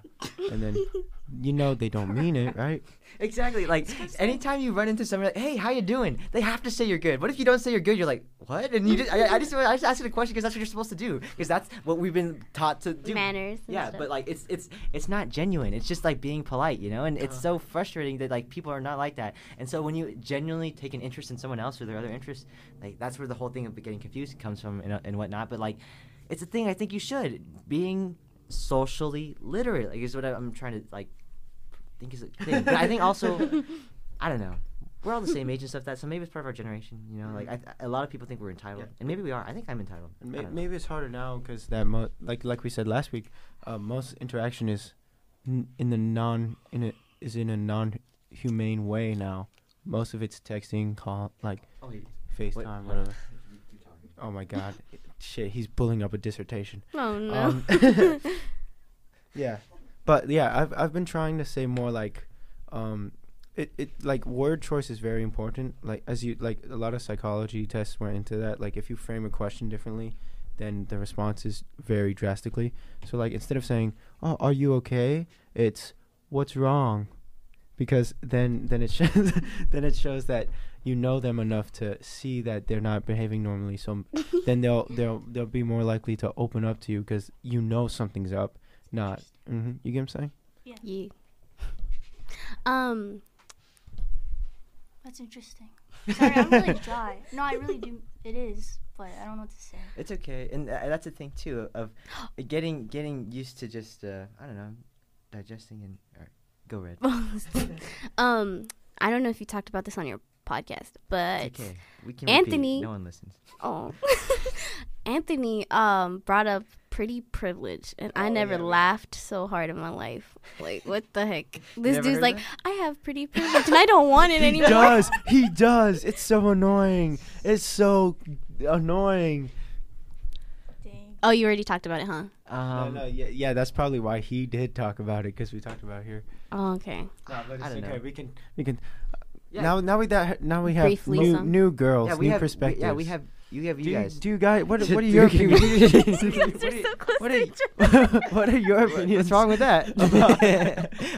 and then you know they don't mean it, right? Exactly. Like anytime you run into someone like, "Hey, how you doing?" They have to say you're good. What if you don't say you're good? You're like, "What?" And you just I, I just I just asked you the question because that's what you're supposed to do because that's what we've been taught to do. Manners. Yeah, stuff. but like it's it's it's not genuine. It's just like being polite, you know. And it's Uh. so frustrating that like people are not like that. And so when you genuinely take an interest in someone else or their other interests, like that's where the whole thing of getting confused comes from and, uh, and whatnot. But like, it's a thing I think you should being socially literate. Like is what I, I'm trying to like think is a thing. But I think also, I don't know. We're all the same age and stuff. That so maybe it's part of our generation. You know, like I, a lot of people think we're entitled, Yeah. and maybe we are. I think I'm entitled. And may- maybe it's harder now because that mo- like like we said last week, uh, most interaction is n- in the non in a is in a non humane way now. Most of it's texting, call like Oh. FaceTime, What- whatever. Oh my god, shit! He's pulling up a dissertation. oh no. Um, yeah, but yeah, I've I've been trying to say more like, um, it it like word choice is very important. Like as you like a lot of psychology tests went into that. Like if you frame a question differently, then the response is very drastically. So like instead of saying, "Oh, are you okay?" It's "What's wrong?" Because then then it shows then it shows that you know them enough to see that they're not behaving normally. So then they'll they'll they'll be more likely to open up to you because you know something's up. Not, hmm you get what I'm saying? yeah. Um. That's interesting. Sorry, I'm really dry. No, I really do. It is, but I don't know what to say. It's okay, and uh, that's the thing too of getting getting used to just uh, I don't know digesting and or, go red. um. I don't know if you talked about this on your podcast, but It's okay, we can. Anthony- repeat. no one listens. oh, Anthony um brought up pretty privilege, and I Oh, never yeah, we- laughed so hard in my life. Like, what the heck? This dude's like, that? I have pretty privilege, and I don't want it He anymore. He does. He does. It's so annoying. It's so annoying. Dang. Oh, you already talked about it, huh? Um, no, no, yeah, yeah. That's probably why he did talk about it because we talked about it here. Oh, okay. No, but I don't know. We can, we can. Yeah. Now, now we that now we have Briefly new some. new girls, yeah, we new have. we- perspectives. yeah, we have. You have Do you you, guys. do you guys? What, what are your opinions? You what, are are, so close what, are, each other. what are your opinions? What's wrong with that? About,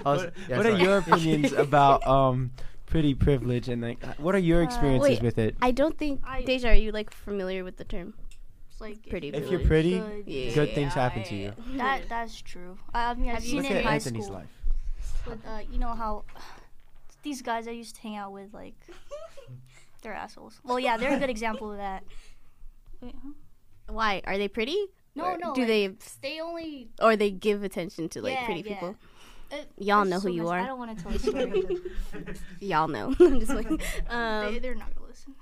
was- what yeah, what are your opinions about um pretty privilege and like uh, what are your Uh, experiences Wait, with it? I don't think I- Deja, are you like familiar with the term? Like Pretty If you're pretty, Good. Yeah. good things happen to you. That that's true. I, I mean, I've Have you seen Look it at in high Anthony's school. life. With, uh, you know how these guys I used to hang out with, like, they're assholes. Well, yeah, they're a good example of that. Wait, huh? Why are they pretty? No, Or no. Do like, they They only. or they give attention to like Yeah, pretty yeah. people? Uh, Y'all know is who you messy. are. I don't want to tell the story. Y'all know. I'm just like, they, um, they're not gonna listen.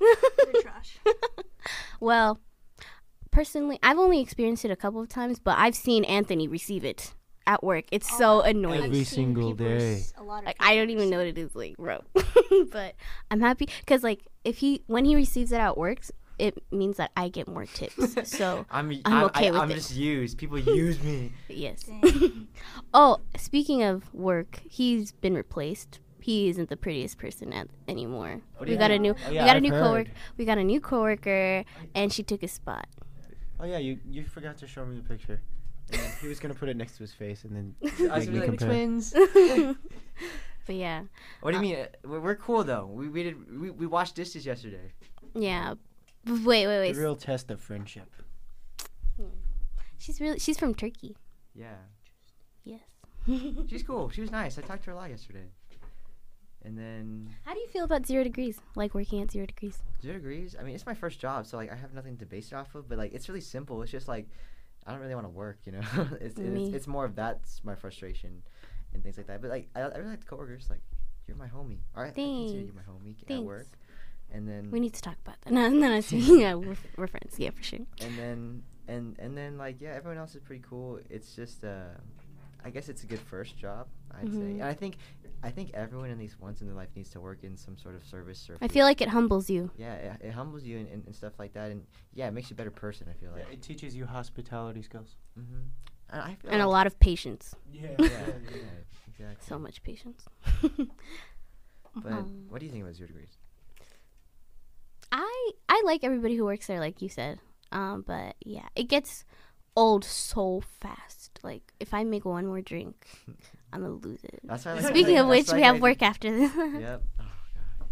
They're trash. well, personally, I've only experienced it a couple of times, but I've seen Anthony receive it at work. It's oh, so Oh, annoying. Every single day. s- A lot of like I don't even know what it is like, bro. but I'm happy because like if he when he receives it at work, it means that I get more tips. So I'm I'm I'm, okay I, with I'm it. just used. People use me. yes. Oh, speaking of work, he's been replaced. He isn't the prettiest person at, anymore. What do We got a new Oh, we got a I've new coworker. We got a new coworker, and she took his spot. Oh yeah, you you forgot to show me the picture. And he was gonna put it next to his face, and then I was make me gonna like, compare. twins. but yeah, What do you Uh, mean? Uh, We're, we're cool though. We we did we, we watched dishes yesterday. yeah. B- Wait, wait, The wait. real test of friendship. She's really she's from Turkey. Yeah, Yes. she's cool. She was nice. I talked to her a lot yesterday. And then How do you feel about zero degrees? Like working at zero degrees? zero degrees. I mean, it's my first job, so like I have nothing to base it off of. But like, it's really simple. It's just like I don't really want to work. You know, it's, it's it's more of that's my frustration and things like that. But like, I, I really like the coworkers. Like, you're my homie. All right, I consider you Thanks. my homie at Thanks. work. And then We need to talk about that. No, no, no. yeah, we're, we're friends. Yeah, for sure. and then and and then like yeah everyone else is pretty cool it's just uh i guess it's a good first job i'd say Mhm. and i think i think everyone at least once in their life needs to work in some sort of service or I feel like it humbles you. yeah it, it humbles you and, and, and stuff like that and yeah it makes you a better person i feel like it teaches you hospitality skills. mm-hmm. and, I feel And a lot of patience. Yeah. yeah, yeah exactly So much patience. but Um, what do you think about zero degrees I I like everybody who works there, like you said. Um, but yeah, it gets old so fast. Like if I make one more drink, I'm gonna lose it. that's why I like Speaking of which, why we I have do- work after this. yep oh god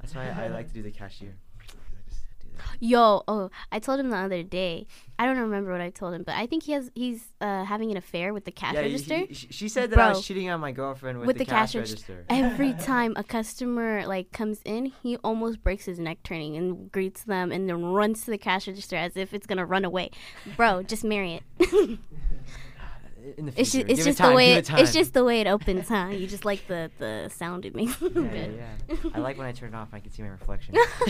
that's why i like to do the cashier I just do that. Yo, oh, I told him the other day. I don't remember what I told him, but I think he has he's uh, having an affair with the cash Yeah, register. he- she- she said that I was cheating on my girlfriend with, With the, the cash, cash register. register. Every time a customer like comes in, he almost breaks his neck turning and greets them and then runs to the cash register as if it's gonna run away. Bro, just marry it. In the it's future. just, it's just time, the way it, it's just the way it opens, huh? You just like the the sound it makes. Yeah, Good. yeah. I like when I turn it off. I can see my reflection.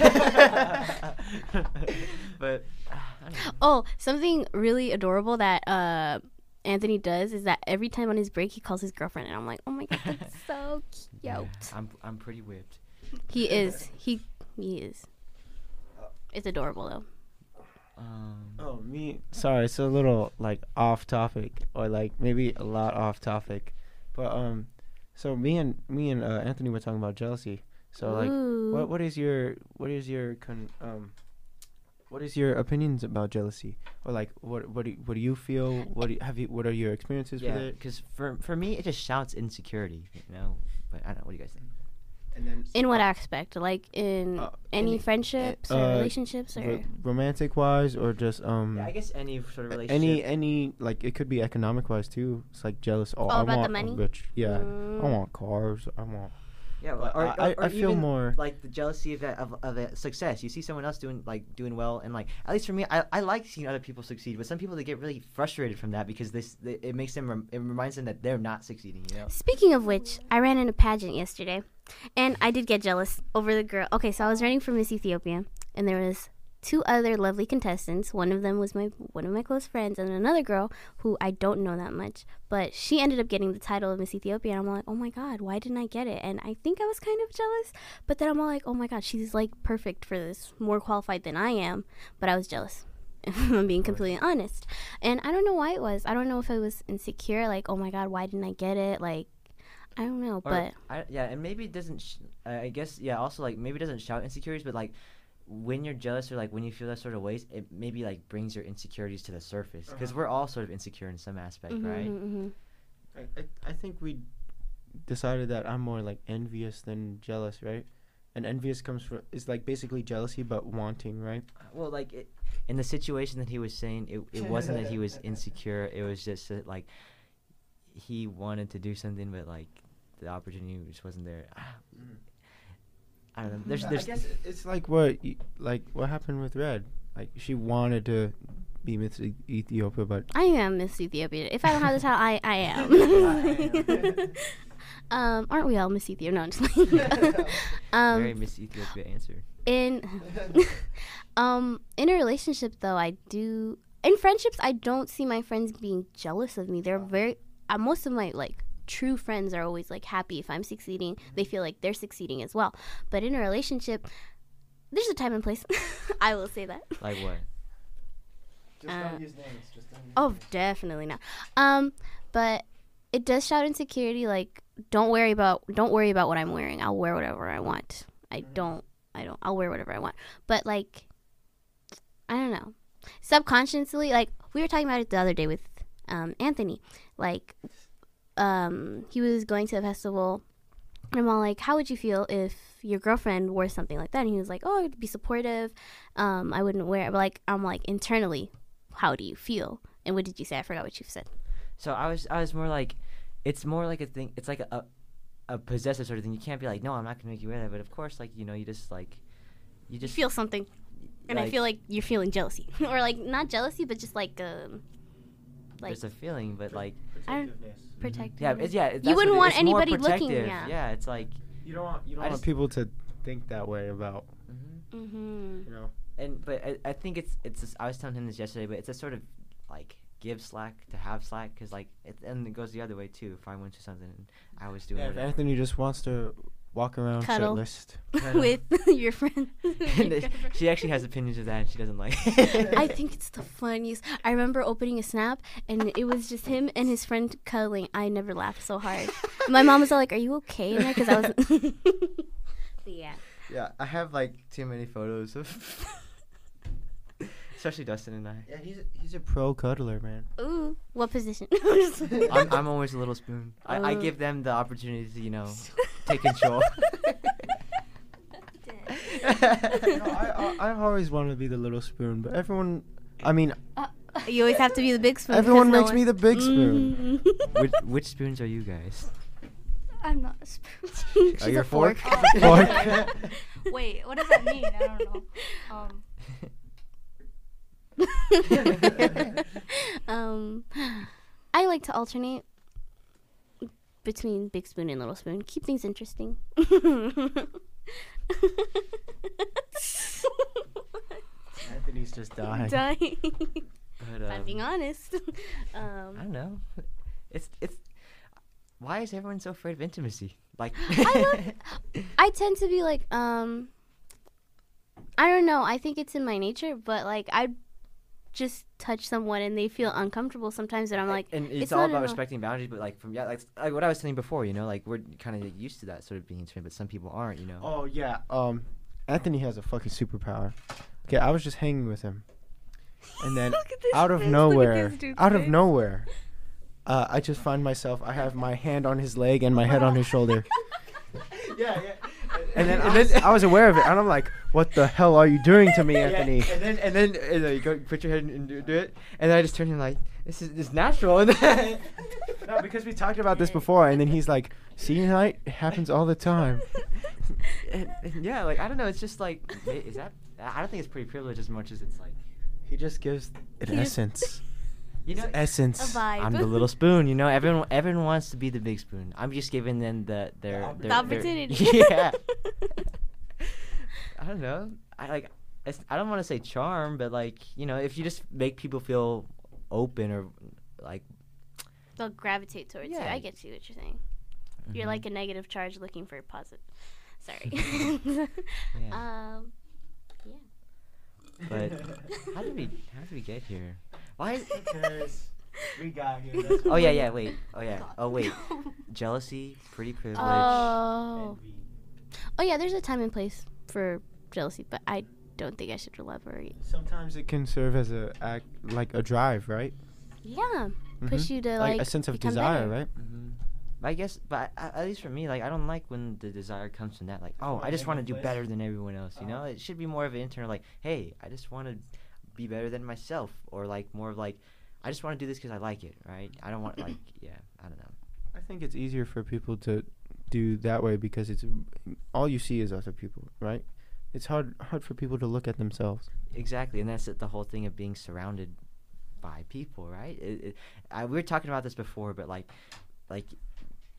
but uh, I don't know. Oh, something really adorable that uh Anthony does is that every time on his break he calls his girlfriend and I'm like, oh my god, that's so cute. Yeah, I'm I'm pretty whipped. He is. He he is. It's adorable though. Um, Oh, me. Sorry, it's a little like off topic, or like maybe a lot off topic, but um, so me and me and uh, Anthony were talking about jealousy. So like, Ooh. what what is your what is your con um, what is your opinions about jealousy, or like what what do you, what do you feel? What do you, have you? What are your experiences yeah, with it? because for for me it just shouts insecurity, you know. But I don't know. What do you guys think? And then In what aspect? Like in Uh, any, any- friendships or uh, relationships or ro- romantic wise, or just um. Yeah, I guess any sort of relationship. Any any like it could be economic wise too. It's like jealous. Oh, Oh, I about the money? rich. Yeah, Mm. I want cars. I want. Yeah, or, I, or, I, or I feel even, more. like the jealousy of, of of a success. You see someone else doing like doing well, and like at least for me, I, I like seeing other people succeed. But some people they get really frustrated from that because this they, it makes them rem- it reminds them that they're not succeeding. You know. Speaking of which, I ran in a pageant yesterday, and I did get jealous over the girl. Okay, so I was running for Miss Ethiopia, and there was two other lovely contestants. One of them was my one of my close friends, and another girl who I don't know that much, but she ended up getting the title of Miss Ethiopia. And I'm like, oh my god, why didn't I get it? And I think I was kind of jealous, but then I'm all like, oh my god, she's like perfect for this, more qualified than I am. But I was jealous. I'm being completely honest. And I don't know why it was. I don't know if it was insecure, like, oh my god, why didn't I get it? Like, I don't know, Or, but I, yeah, and maybe it doesn't. Sh- I guess yeah. Also, like maybe it doesn't shout insecurities, but like when you're jealous or like when you feel that sort of ways, it maybe like brings your insecurities to the surface because Uh-huh. we're all sort of insecure in some aspect, Mhm, right? mhm, mhm. I, I, I think we decided that I'm more like envious than jealous, right? And envious comes from is like basically jealousy but wanting, right? Well, like it, in the situation that he was saying, it it wasn't that he was insecure. It was just that like he wanted to do something, but like the opportunity just wasn't there. I don't know. There's I guess it's like what y- like what happened with Red. Like she wanted to be Miss E- Ethiopia, but I am Miss Ethiopia. If I don't have the title, I, I am. um, aren't we all Miss Ethiopia? No, I'm just kidding. um, very Miss Ethiopia answer. in um in a relationship though i do in friendships i don't see my friends being jealous of me they're very uh, most of my like true friends are always like happy. If i'm succeeding they feel like they're succeeding as well. But in a relationship there's a time and place. I will say that. Like what? just Uh, don't use names. Just don't use oh definitely not. Um but it does shout insecurity like don't worry about don't worry about what i'm wearing. I'll wear whatever i want. I don't i don't i'll wear whatever i want. But like i don't know. Subconsciously like we were talking about it the other day with um anthony. Like um he was going to a festival and I'm all like, how would you feel if your girlfriend wore something like that? And he was like, oh, I'd be supportive. Um, I wouldn't wear it. But like, I'm like, internally, how do you feel? And what did you say? I forgot what you said. So I was I was more like, it's more like a thing. It's like a, a a possessive sort of thing. You can't be like, no, I'm not gonna make you wear that. But of course, like you know, you just like, you You just feel something, and I feel like you're feeling jealousy, or like not jealousy, but just like um, like there's a feeling, but like I don't- protectiveness. Protective. yeah, it's yeah. it- You wouldn't what it- want anybody looking, protective. yeah. Yeah, it's like. You don't want you don't I want people to think that way about mhm. Mm-hmm. you know. And but I, I think it's it's. Just, I was telling him this yesterday, but it's a sort of like give slack to have slack because like it, and it goes the other way too. If I went to something and I was doing Yeah, if. Anthony just wants to walk around Cuddle. shirtless. with your friend. And it- she actually has opinions of that, and she doesn't like. I think it's the funniest. I remember opening a snap and it was just him and his friend cuddling. I never laughed so hard. My mom was all like, "Are you okay?" in there? Because I was. Yeah. Yeah, I have like too many photos of, especially Dustin and I. Yeah, he's a, he's a pro cuddler, man. Ooh, what position? I'm, I'm always a little spoon. I, I give them the opportunity to, you know, take control. No, I, I I always wanted to be the little spoon, but everyone, I mean, you always have to be the big spoon. everyone 'cause no makes me the big spoon. Mm. which, which spoons are you guys? I'm not a spoon. She's Are you a a fork? Fork. Wait, what does that mean? I don't know. Um, um, I like to alternate between big spoon and little spoon. Keep things interesting. Anthony's just dying. Dying. But, I'm being um, honest. I Um, don't know. It's it's. Why is everyone so afraid of intimacy? Like, I I tend to be like, um, I don't know. I think it's in my nature, but like I just touch someone and they feel uncomfortable sometimes, and I'm like, and it's, it's all about respecting boundaries. But like from yeah, like, like what I was saying before, you know, like we're kind of used to that sort of being intimate, but some people aren't, you know. Oh yeah. Um, Anthony has a fucking superpower. Okay, I was just hanging with him, and then Look at this out of face, nowhere, this dude's out of nowhere, uh, I just find myself. I have my hand on his leg and my head on his shoulder, yeah, yeah. And then, I, was, I was aware of it, and I'm like, "What the hell are you doing to me, Anthony?" and then and then and then you go put your head and do, do it, and then I just turn and like this is this natural, and then no, because we talked about this before, and then he's like, "See, Knight, happens all the time." and, and yeah, like I don't know, it's just like is that I don't think it's pretty privileged as much as it's like He just gives it He essence. You know. essence. A vibe. I'm the little spoon, you know. Everyone, everyone wants to be the big spoon. I'm just giving them the their, The their the their- opportunity. yeah. I don't know. I like. It's, I don't want to say charm, but like you know, if you just make people feel open or like They'll gravitate towards you. I get you what you're saying. You're mhm. like a negative charge looking for a positive. Sorry. Yeah. um, But how did we how did we get here? Why? Because we got here. Oh yeah, yeah. Wait. Oh yeah. Oh wait. Jealousy, pretty privilege. oh. Oh yeah, there's a time and place for jealousy, but I don't think I should elaborate. Sometimes it can serve as a act, like a drive, right? Yeah, Mhm. push you to like, like, a sense of desire, better. right? hmm I guess, but I, at least for me, like I don't like when the desire comes from that. Like, oh, I just want to do better than everyone else. You know, it should be more of an internal, like, hey, I just want to be better than myself, or like more of like, I just want to do this because I like it, right? I don't want like, yeah, I don't know. I think it's easier for people to do that way because it's all you see is other people, right? It's hard hard for people to look at themselves. Exactly, and that's it, the whole thing of being surrounded by people, right? It, it, I, we were talking about this before, but like, like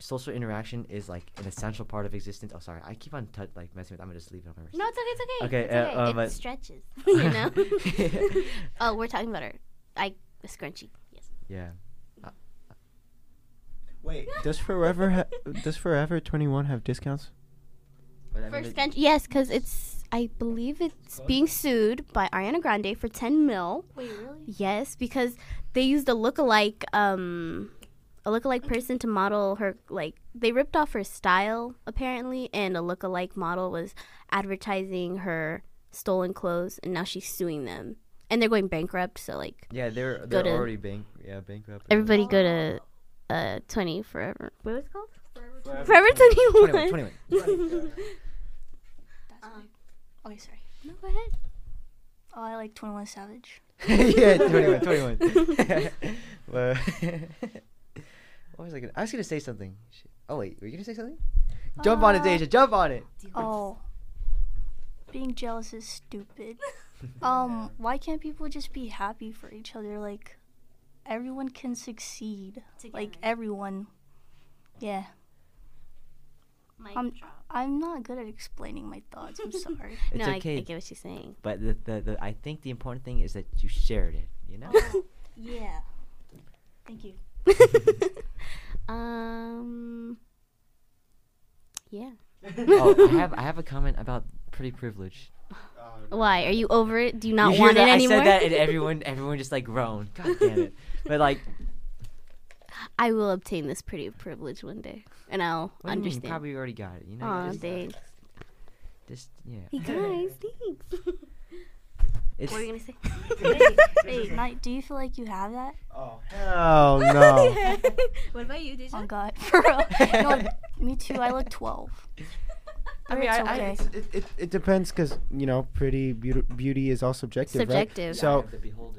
social interaction is like an essential part of existence. Oh, sorry, I keep on t- like messing with. I'm gonna just leave it on my wrist. No, it's okay. It's okay. Okay, It's uh, okay. uh, it stretches. you know. oh, we're talking about our I a scrunchie. Yes. Yeah. Wait, does Forever ha- does Forever 21 have discounts? But For scrunch, yes, because it's I believe it's being sued by Ariana Grande for 10 mil. Wait, really? Yes, because they used a lookalike um a lookalike person to model her like they ripped off her style apparently and a lookalike model was advertising her stolen clothes and now she's suing them. And they're going bankrupt, so like yeah, they're they're to- already bank yeah bankrupt. everybody go to uh 20 forever. What was it called? Forever Forever 21. 21, 21. That's Um, big. Okay, sorry. No, go ahead. Oh, I like 21 Savage. yeah, 21, 21. well, what was I gonna? I was gonna say something. Shit. Oh wait, were you gonna say something? Jump on it, Uh, Deja. Jump on it. Oh. Being jealous is stupid. um, why can't people just be happy for each other? Like, everyone can succeed. Like, everyone. Yeah. I'm, I'm not good at explaining my thoughts. I'm sorry. It's no, okay. I, I get what you're saying. But the, the the I think the important thing is that you shared it. You know. yeah. Thank you. Um. Yeah. oh, I have I have a comment about pretty privilege. Why are you over it? Do you not you hear want that? it anymore? I said that and everyone everyone just like groaned. God damn it. But like, I will obtain this pretty privilege one day, and I'll what do you mean? You understand. probably already got it. You know. Aw, just, thanks. just yeah. Hey guys, thanks. It's what are you gonna say? wait, wait, Knight, do you feel like you have that? Oh hell no! what about you, Oh, God. For real. No, me too. I look 12. I mean, it's I, I, okay. It's- it, it, it depends because you know, pretty beauty, beauty is all subjective, Subjective. right? So,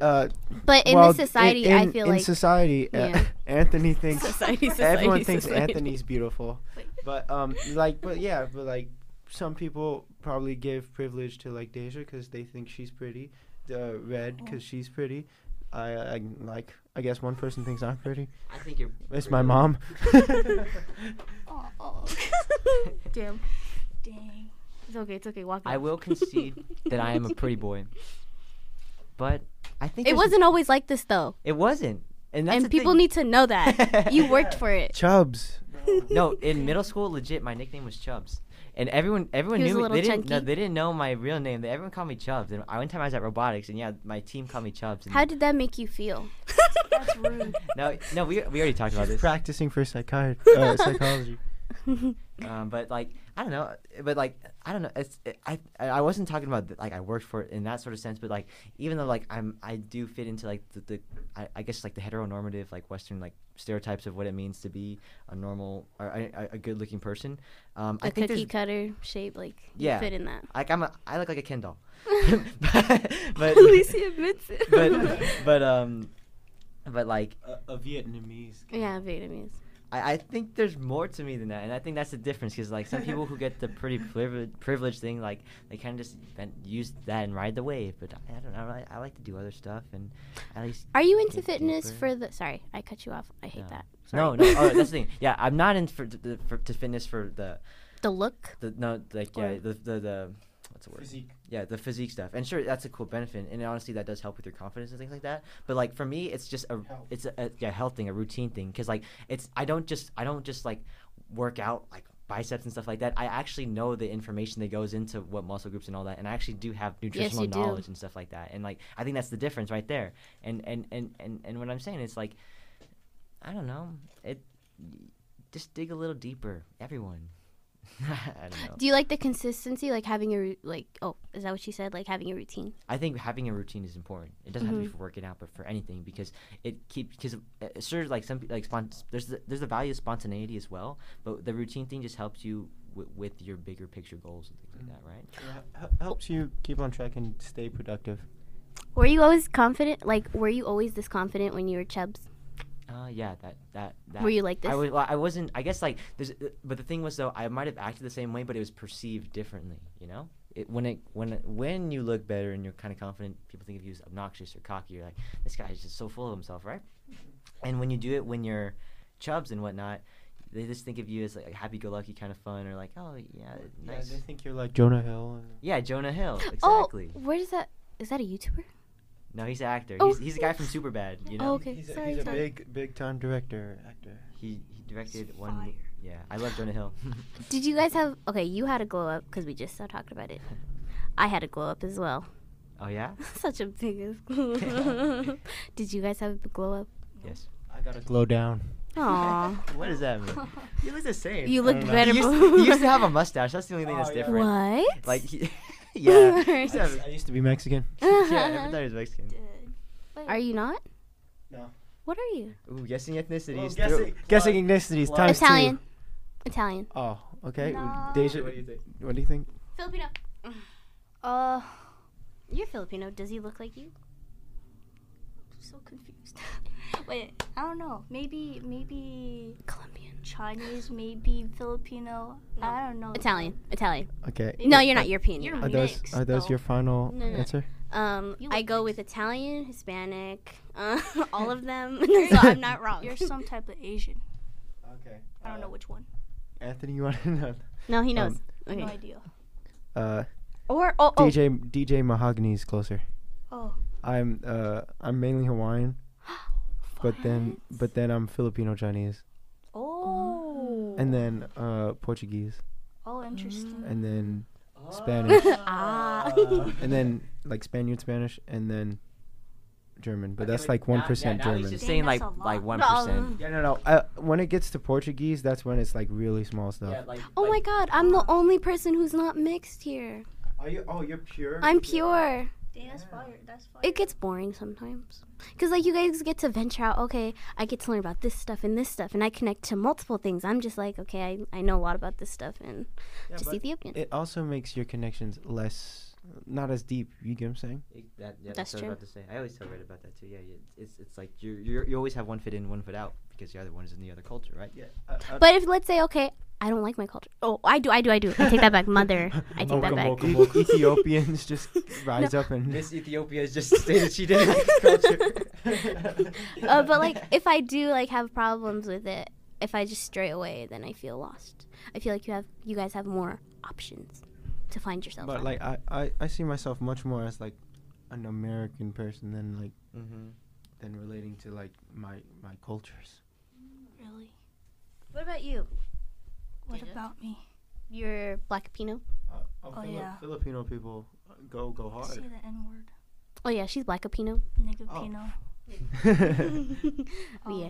uh, But in well, this society, in, I feel in like society, uh, Yeah. Anthony thinks society, society, everyone thinks. Anthony's beautiful, but um, like, but yeah, but like, some people probably give privilege to like Deja because they think she's pretty, the Red oh. because she's pretty. I, I like. I guess one person thinks I'm pretty. I think you're. It's my mom. Oh, oh. Damn. Dang. It's okay. It's okay. Walk. I out. will concede that I am a pretty boy, but I think It wasn't always like this though, It wasn't, and that's and people thing. need to know that you worked for it. Chubs. no, in middle school, legit, my nickname was Chubbs, and everyone everyone He was knew a me. They didn't. No, they didn't know my real name. They, everyone called me Chubbs. And I one time I was at robotics, and yeah, my team called me Chubbs. And How did that make you feel? That's rude. no, no, we we already talked about this. Practicing for psychiatry, uh, psychology. Um, but like I don't know, but like I don't know. It's it, I I I wasn't talking about th- like I worked for it in that sort of sense, but like even though like I'm I do fit into like the, the I, I guess like the heteronormative like Western like stereotypes of what it means to be a normal or a, a, a good looking person. Um, I A think cookie there's cutter shape, like you Yeah. fit in that. like I'm a I look like a Ken doll, but but At least he admits it. but but um but like A, a Vietnamese. yeah, Vietnamese. I, I think there's more to me than that, and I think that's the difference. Because like some people who get the pretty privilege privilege thing, like they kind of just use that and ride the wave. But I, I don't know. I, I like to do other stuff, and at least Are you into fitness deeper. for the? Sorry, I cut you off. I hate No. that. no, Sorry. no. Oh, that's the thing. Yeah, I'm not in for, the, for to fitness for the the look. the no like yeah the the the what's the word? Physique. yeah the physique stuff. And sure that's a cool benefit and honestly that does help with your confidence and things like that. But like for me it's just a Health. it's a, a yeah health thing a routine thing. Because like it's i don't just i don't just like work out like biceps and stuff like that. I actually know the information that goes into what muscle groups and all that and i actually do have nutritional you do. knowledge and stuff like that. And like i think that's the difference right there. And and and and, and what i'm saying is like i don't know. It just dig a little deeper. Everyone. I don't know. Do you like the consistency, like having a like? Oh, is that what she said? Like having a routine. I think having a routine is important. It doesn't have to be Mhm. for working out, but for anything because it keeps because uh, sure like some like spont- there's the, there's the value of spontaneity as well, but the routine thing just helps you w- with your bigger picture goals and things like that, right? Hel- helps you keep on track and stay productive. Were you always confident? Like, were you always this confident when you were chubs? Uh, yeah, that that that. Were you like this? I was. Well, I wasn't. I guess like there's. uh, But the thing was though, I might have acted the same way, but it was perceived differently. You know, it, when it when it, when you look better and you're kind of confident, people think of you as obnoxious or cocky. You're like, this guy is just so full of himself, right? And when you do it when you're chubs and whatnot, they just think of you as like a happy-go-lucky kind of fun, or like, oh yeah, nice. Yeah, they think you're like Jonah Hill. Yeah, Jonah Hill. Exactly. Oh, where is that? Is that a YouTuber? No, he's an actor. Oh. He's, he's a guy from Superbad. You know. Oh, okay. He's a, sorry, he's a sorry. big, big time director, actor. He he directed He's one. fire. Yeah, I love Jonah Hill. Did you guys have? Okay, you had a glow up because we just talked about it. I had a glow up as well. oh yeah. Such a big. Glow. Did you guys have a glow up? Yes. I got a glow down. Aw. what does that mean? You look the same. You I looked better. You used, before- he used to have a mustache. That's the only thing that's Oh, yeah. different. What? Like, he, yeah. he used to I, have- I used to be Mexican. yeah, I thought he was Mexican. Did. Are you not? No. What are you? Ooh, guessing ethnicities. guessing, through- guessing ethnicities What? times Italian. two. Italian. Oh, okay. No. Deja, What do you think? what do you think? Filipino. Uh, You're Filipino. Does he look like you? I'm so confused. Wait, I don't know. Maybe, maybe Colombian. Chinese, maybe Filipino. No. I don't know. Italian. Italian. Okay. No, you're not European. You're You're Are not. those mixed, are those though. your final No, no. answer? Um, I go mixed. with Italian, Hispanic, uh, all of them. so I'm not wrong. You're some type of Asian. Okay. I don't know which one. Anthony, you want to know? No, he knows. Um, No okay. idea. Uh, Or oh, oh. DJ DJ Mahogany's closer. Oh. I'm uh I'm mainly Hawaiian, but then but then I'm Filipino Chinese, Oh. and then uh Portuguese, Oh, interesting. and then Spanish, ah. and then like Spaniard Spanish, and then German. But Okay, that's like one yeah, percent now he's German. just Dang, saying like like one Yeah, no, no. Uh, when it gets to Portuguese, that's when it's like really small stuff. Yeah, like. oh my God! I'm the only person who's not mixed here. Are you? Oh, you're pure. I'm pure. Dang, that's fire. That's fire. It gets boring sometimes. Cause like you guys get to venture out. Okay, I get to learn about this stuff and this stuff, and I connect to multiple things. I'm just like, okay, I, I know a lot about this stuff and Yeah, just but Ethiopian. it also makes your connections less, not as deep. You get what I'm saying? It- That, yeah, That's that's, what I true. was about to say. I always tell Red about that too. Yeah, yeah, it's it's like you you you always have one foot in, one foot out because the other one is in the other culture, right? Yeah. But if let's say, okay, I don't like my culture. Oh, I do, I do, I do. I take that back, mother. I take that back. Ethiopians just rise up and Miss Ethiopia has just stated she didn't like culture. uh, but like, if I do like have problems with it, if I just stray away, then I feel lost. I feel like you have, you guys have more options to find yourself. But out. like I, I, I see myself much more as like an American person than like mm-hmm. than relating to like my my cultures. really. what about you? What Deja? about me? You're Black Pino. Oh, yeah. Filipino people uh, go go Say the N word. Oh yeah, she's Black Pino. Nigga Oh. Pino. But yeah.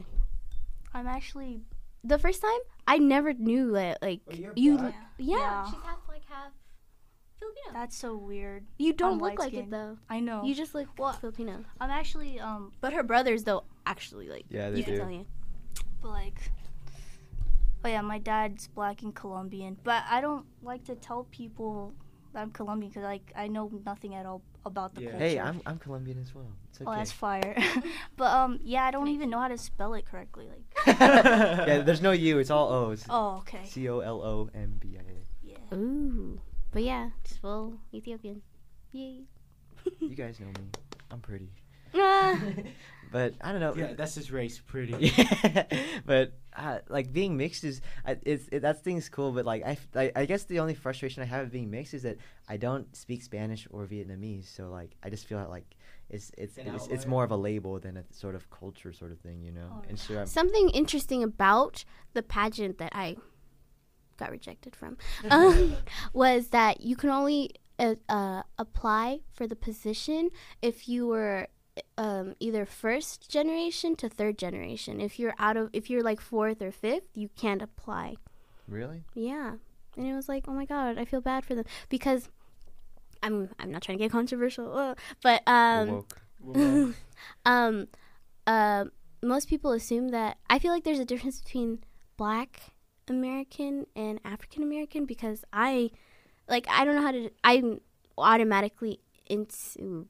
I'm actually. The first time, I never knew that like Oh, you're you. black? Yeah, Yeah. she's half Filipino. That's so weird. you don't I'm look like light-skinned. it though. I know. You just look Well, Filipino. I'm actually um, But her brothers though actually like Yeah, you they can do. tell you. but like. Oh yeah, my dad's black and Colombian, but I don't like to tell people that I'm Colombian because like I know nothing at all about the Yeah. culture. Hey, I'm I'm Colombian as well. It's okay. Oh, that's fire. but um, yeah, I don't even know how to spell it correctly. Like, yeah, there's no U. It's all O's. oh, okay. C O L O M B I A. Yeah. Ooh. But yeah, just full Ethiopian. Yay. You guys know me. I'm pretty. But I don't know. Yeah, that's his race. Pretty. Yeah, but uh, like being mixed is I it's it, that thing's cool. But like I, f- I I guess the only frustration I have with being mixed is that I don't speak Spanish or Vietnamese. So like I just feel like it's it's An it's, it's more of a label than a sort of culture sort of thing, you know. Oh, and sure, I'm, Something interesting about the pageant that I got rejected from um, was that you can only uh, uh, apply for the position if you were um, either first generation to third generation. If you're out of, if you're like fourth or fifth, you can't apply. really. Yeah, and it was like, oh my god, I feel bad for them because I'm I'm not trying to get controversial, uh, but um Woke. um uh most people assume that I feel like there's a difference between black American and African American because I like I don't know how to I'm automatically into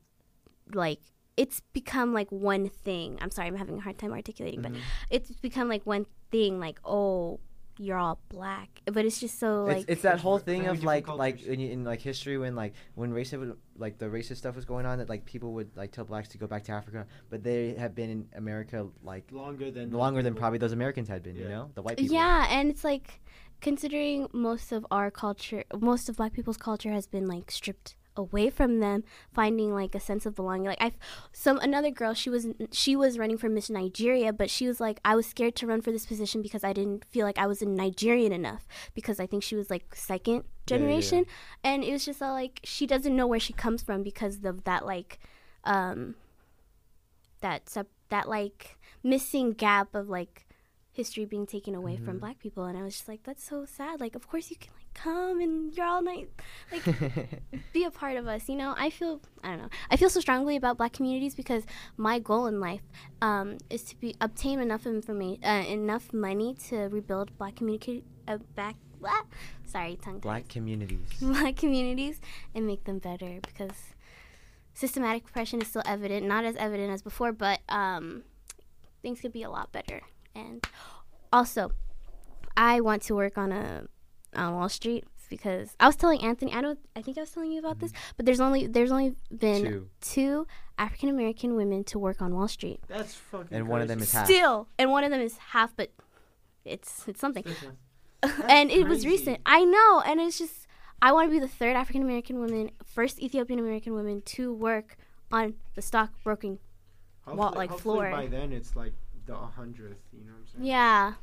like it's become like one thing. I'm sorry, I'm having a hard time articulating, but mm-hmm. it's become like one thing like oh you're all black but it's just so like it's, it's that whole thing of like like in, in like history when like when racist like the racist stuff was going on that like people would like tell blacks to go back to Africa, but they have been in America like longer than longer than probably those Americans had been. You know, the white people. Yeah, and it's like considering most of our culture, most of black people's culture has been like stripped away from them, finding like a sense of belonging. Like I, some another girl, she was she was running for Miss Nigeria, but she was like, I was scared to run for this position because I didn't feel like I was a Nigerian enough because I think she was like second Yeah, yeah, yeah. generation, and it was just all like she doesn't know where she comes from because of that like, um, that sub that like missing gap of like history being taken away from black people and i was just like that's so sad like of course you can like come and you're all night like be a part of us you know? I feel i don't know. I feel so strongly about black communities because my goal in life um, is to be obtain enough information uh, enough money to rebuild black community uh, back blah, sorry tongue Black communities. black communities and make them better because systematic oppression is still evident not as evident as before but um, things could be a lot better. And also i want to work on a on wall street because i was telling anthony i don't i think i was telling you about this mm-hmm. but there's only there's only been Two. two african american women to work on wall street That's fucking. And one of them is half. still and one of them is half but it's it's something and it was recent. I know, and it's just I want to be the third African American woman, first Ethiopian American woman to work on the stock stockbroking. Hopefully- like, floor. By then, it's like the hundredth. You know what I'm saying? Yeah,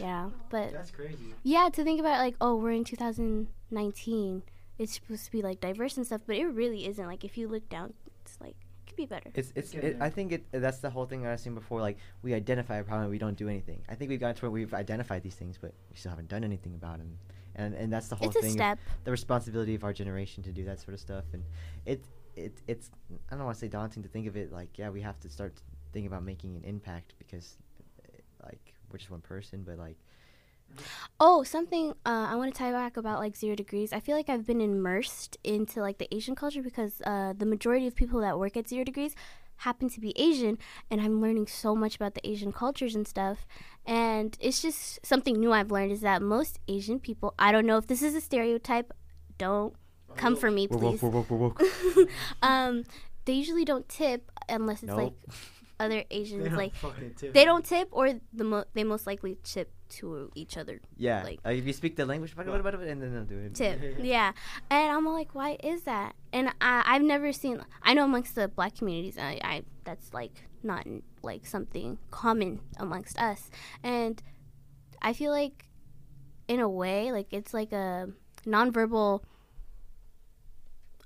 yeah, but That's crazy. yeah, to think about like, oh, we're in 2019. It's supposed to be like diverse and stuff, but it really isn't. Like if you look down, it's like it could be better. It's it's. It. I think it. That's the whole thing that I was saying before. Like we identify a problem, we don't do anything. I think we've gotten to where we've identified these things, but we still haven't done anything about them. And and that's the whole It's a thing. of step. The responsibility of our generation to do that sort of stuff, and it it it's. I don't want to say daunting to think of it like yeah, we have to start thinking about making an impact because, like, we're just one person, but like. Oh, something uh, I want to tie back about like zero degrees. I feel like I've been immersed into like the Asian culture because uh, the majority of people that work at zero degrees happen to be Asian, and I'm learning so much about the Asian cultures and stuff. And it's just something new I've learned is that most Asian people. I don't know if this is a stereotype. Don't come for me, We're please. woke, we're woke, we're woke. um, they usually don't tip unless it's like Nope. Other Asians. don't Like they don't tip, or the mo- they most likely tip to each other. Yeah, like- like if you speak the language, and then they'll do it. tip. yeah. And I'm like, why is that? And I, I've never seen. I know amongst the black communities, I, I that's like not like something common amongst us. And I feel like, in a way, like it's like a nonverbal.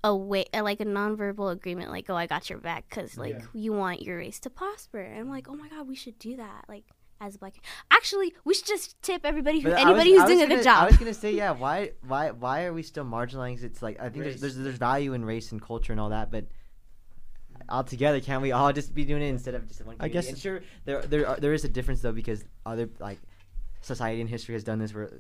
A way, like a nonverbal agreement, like oh, I got your back, because like Yeah. you want your race to prosper, and I'm like, oh my god, we should do that, like as a black. Actually, we should just tip everybody who anybody was- who's I doing was a good gonna- I was gonna say, yeah. Why, why, why are we still marginalizing? It's like I think there's, there's there's value in race and culture and all that, but altogether, can't we all just be doing it instead of just one? I guess and sure there there are, there is a difference though because other like society and history has done this where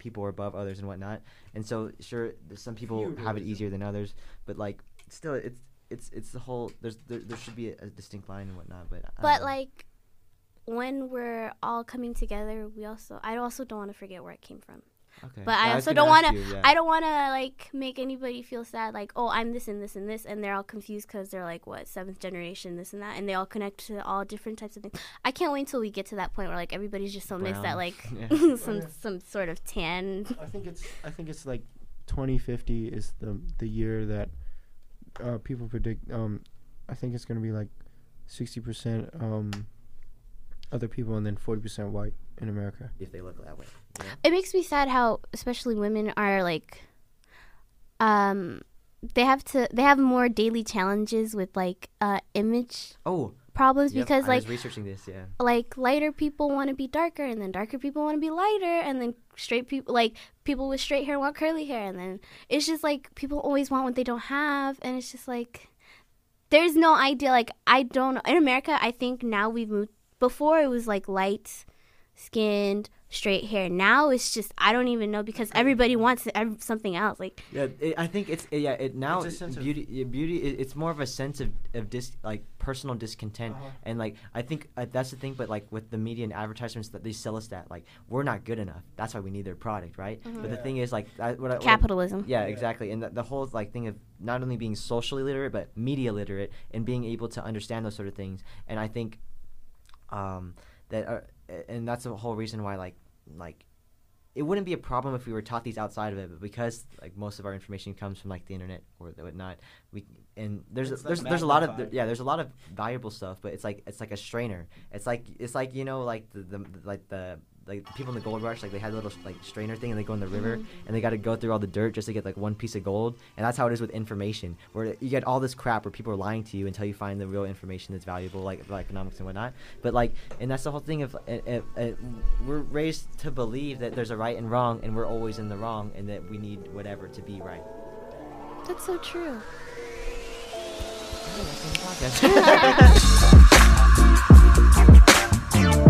people are above others and whatnot, and so sure some people have it easier than others, but like still it's it's it's the whole there's there, there should be a, a distinct line and whatnot, but But know. like when we're all coming together, we also I also don't want to forget where it came from. Okay. But I Yeah, was also gonna don't want to yeah. I don't want to like make anybody feel sad like, "Oh, I'm this and this and this." And they're all confused cuz they're like, "What, seventh generation this and that." And they all connect to all different types of things. I can't wait until we get to that point where like everybody's just so mixed that like Yeah. some Yeah. some sort of tan. I think it's I think it's like 2050 is the the year that uh, people predict. Um, I think it's gonna be like 60% um, other people and then 40% white in America. if they look that way. you know? It makes me sad how especially women are like um they have to they have more daily challenges with like uh image Oh, problems Yep, because I like was researching this. Yeah. like lighter people want to be darker and then darker people want to be lighter and then straight people like people with straight hair want curly hair and then it's just like people always want what they don't have and it's just like there's no idea like I don't know in America I think now we've moved before it was like light skinned straight hair now it's just I don't even know because everybody wants something else like Yeah, it, I think it's yeah. It now It's a sense of- beauty. yeah, beauty. It, it's more of a sense of of dis like personal discontent, Uh-huh. and like I think uh, that's the thing. But like with the media and advertisements that they sell us that like we're not good enough. That's why we need their product, right? But the thing is like I, what I, what I- capitalism yeah, exactly. And the, the whole like thing of not only being socially literate but media literate and being able to understand those sort of things. And I think um, that are, and that's the whole reason why like like it wouldn't be a problem if we were taught these outside of it, but because like most of our information comes from like the internet or the whatnot, we and there's It's, like, there's there's a lot of magnified. yeah there's a lot of valuable stuff, but it's like it's like a strainer. It's like it's like you know like the, the like the like the people in the gold rush like they had a little like strainer thing and they go in the river and they got to go through all the dirt just to get like one piece of gold. And that's how it is with information where you get all this crap where people are lying to you until you find the real information that's valuable like, like economics and whatnot. But like and that's the whole thing of uh, uh, uh, we're raised to believe that there's a right and wrong and we're always in the wrong and that we need whatever to be right. That's so true. Okay, that's the end of the podcast.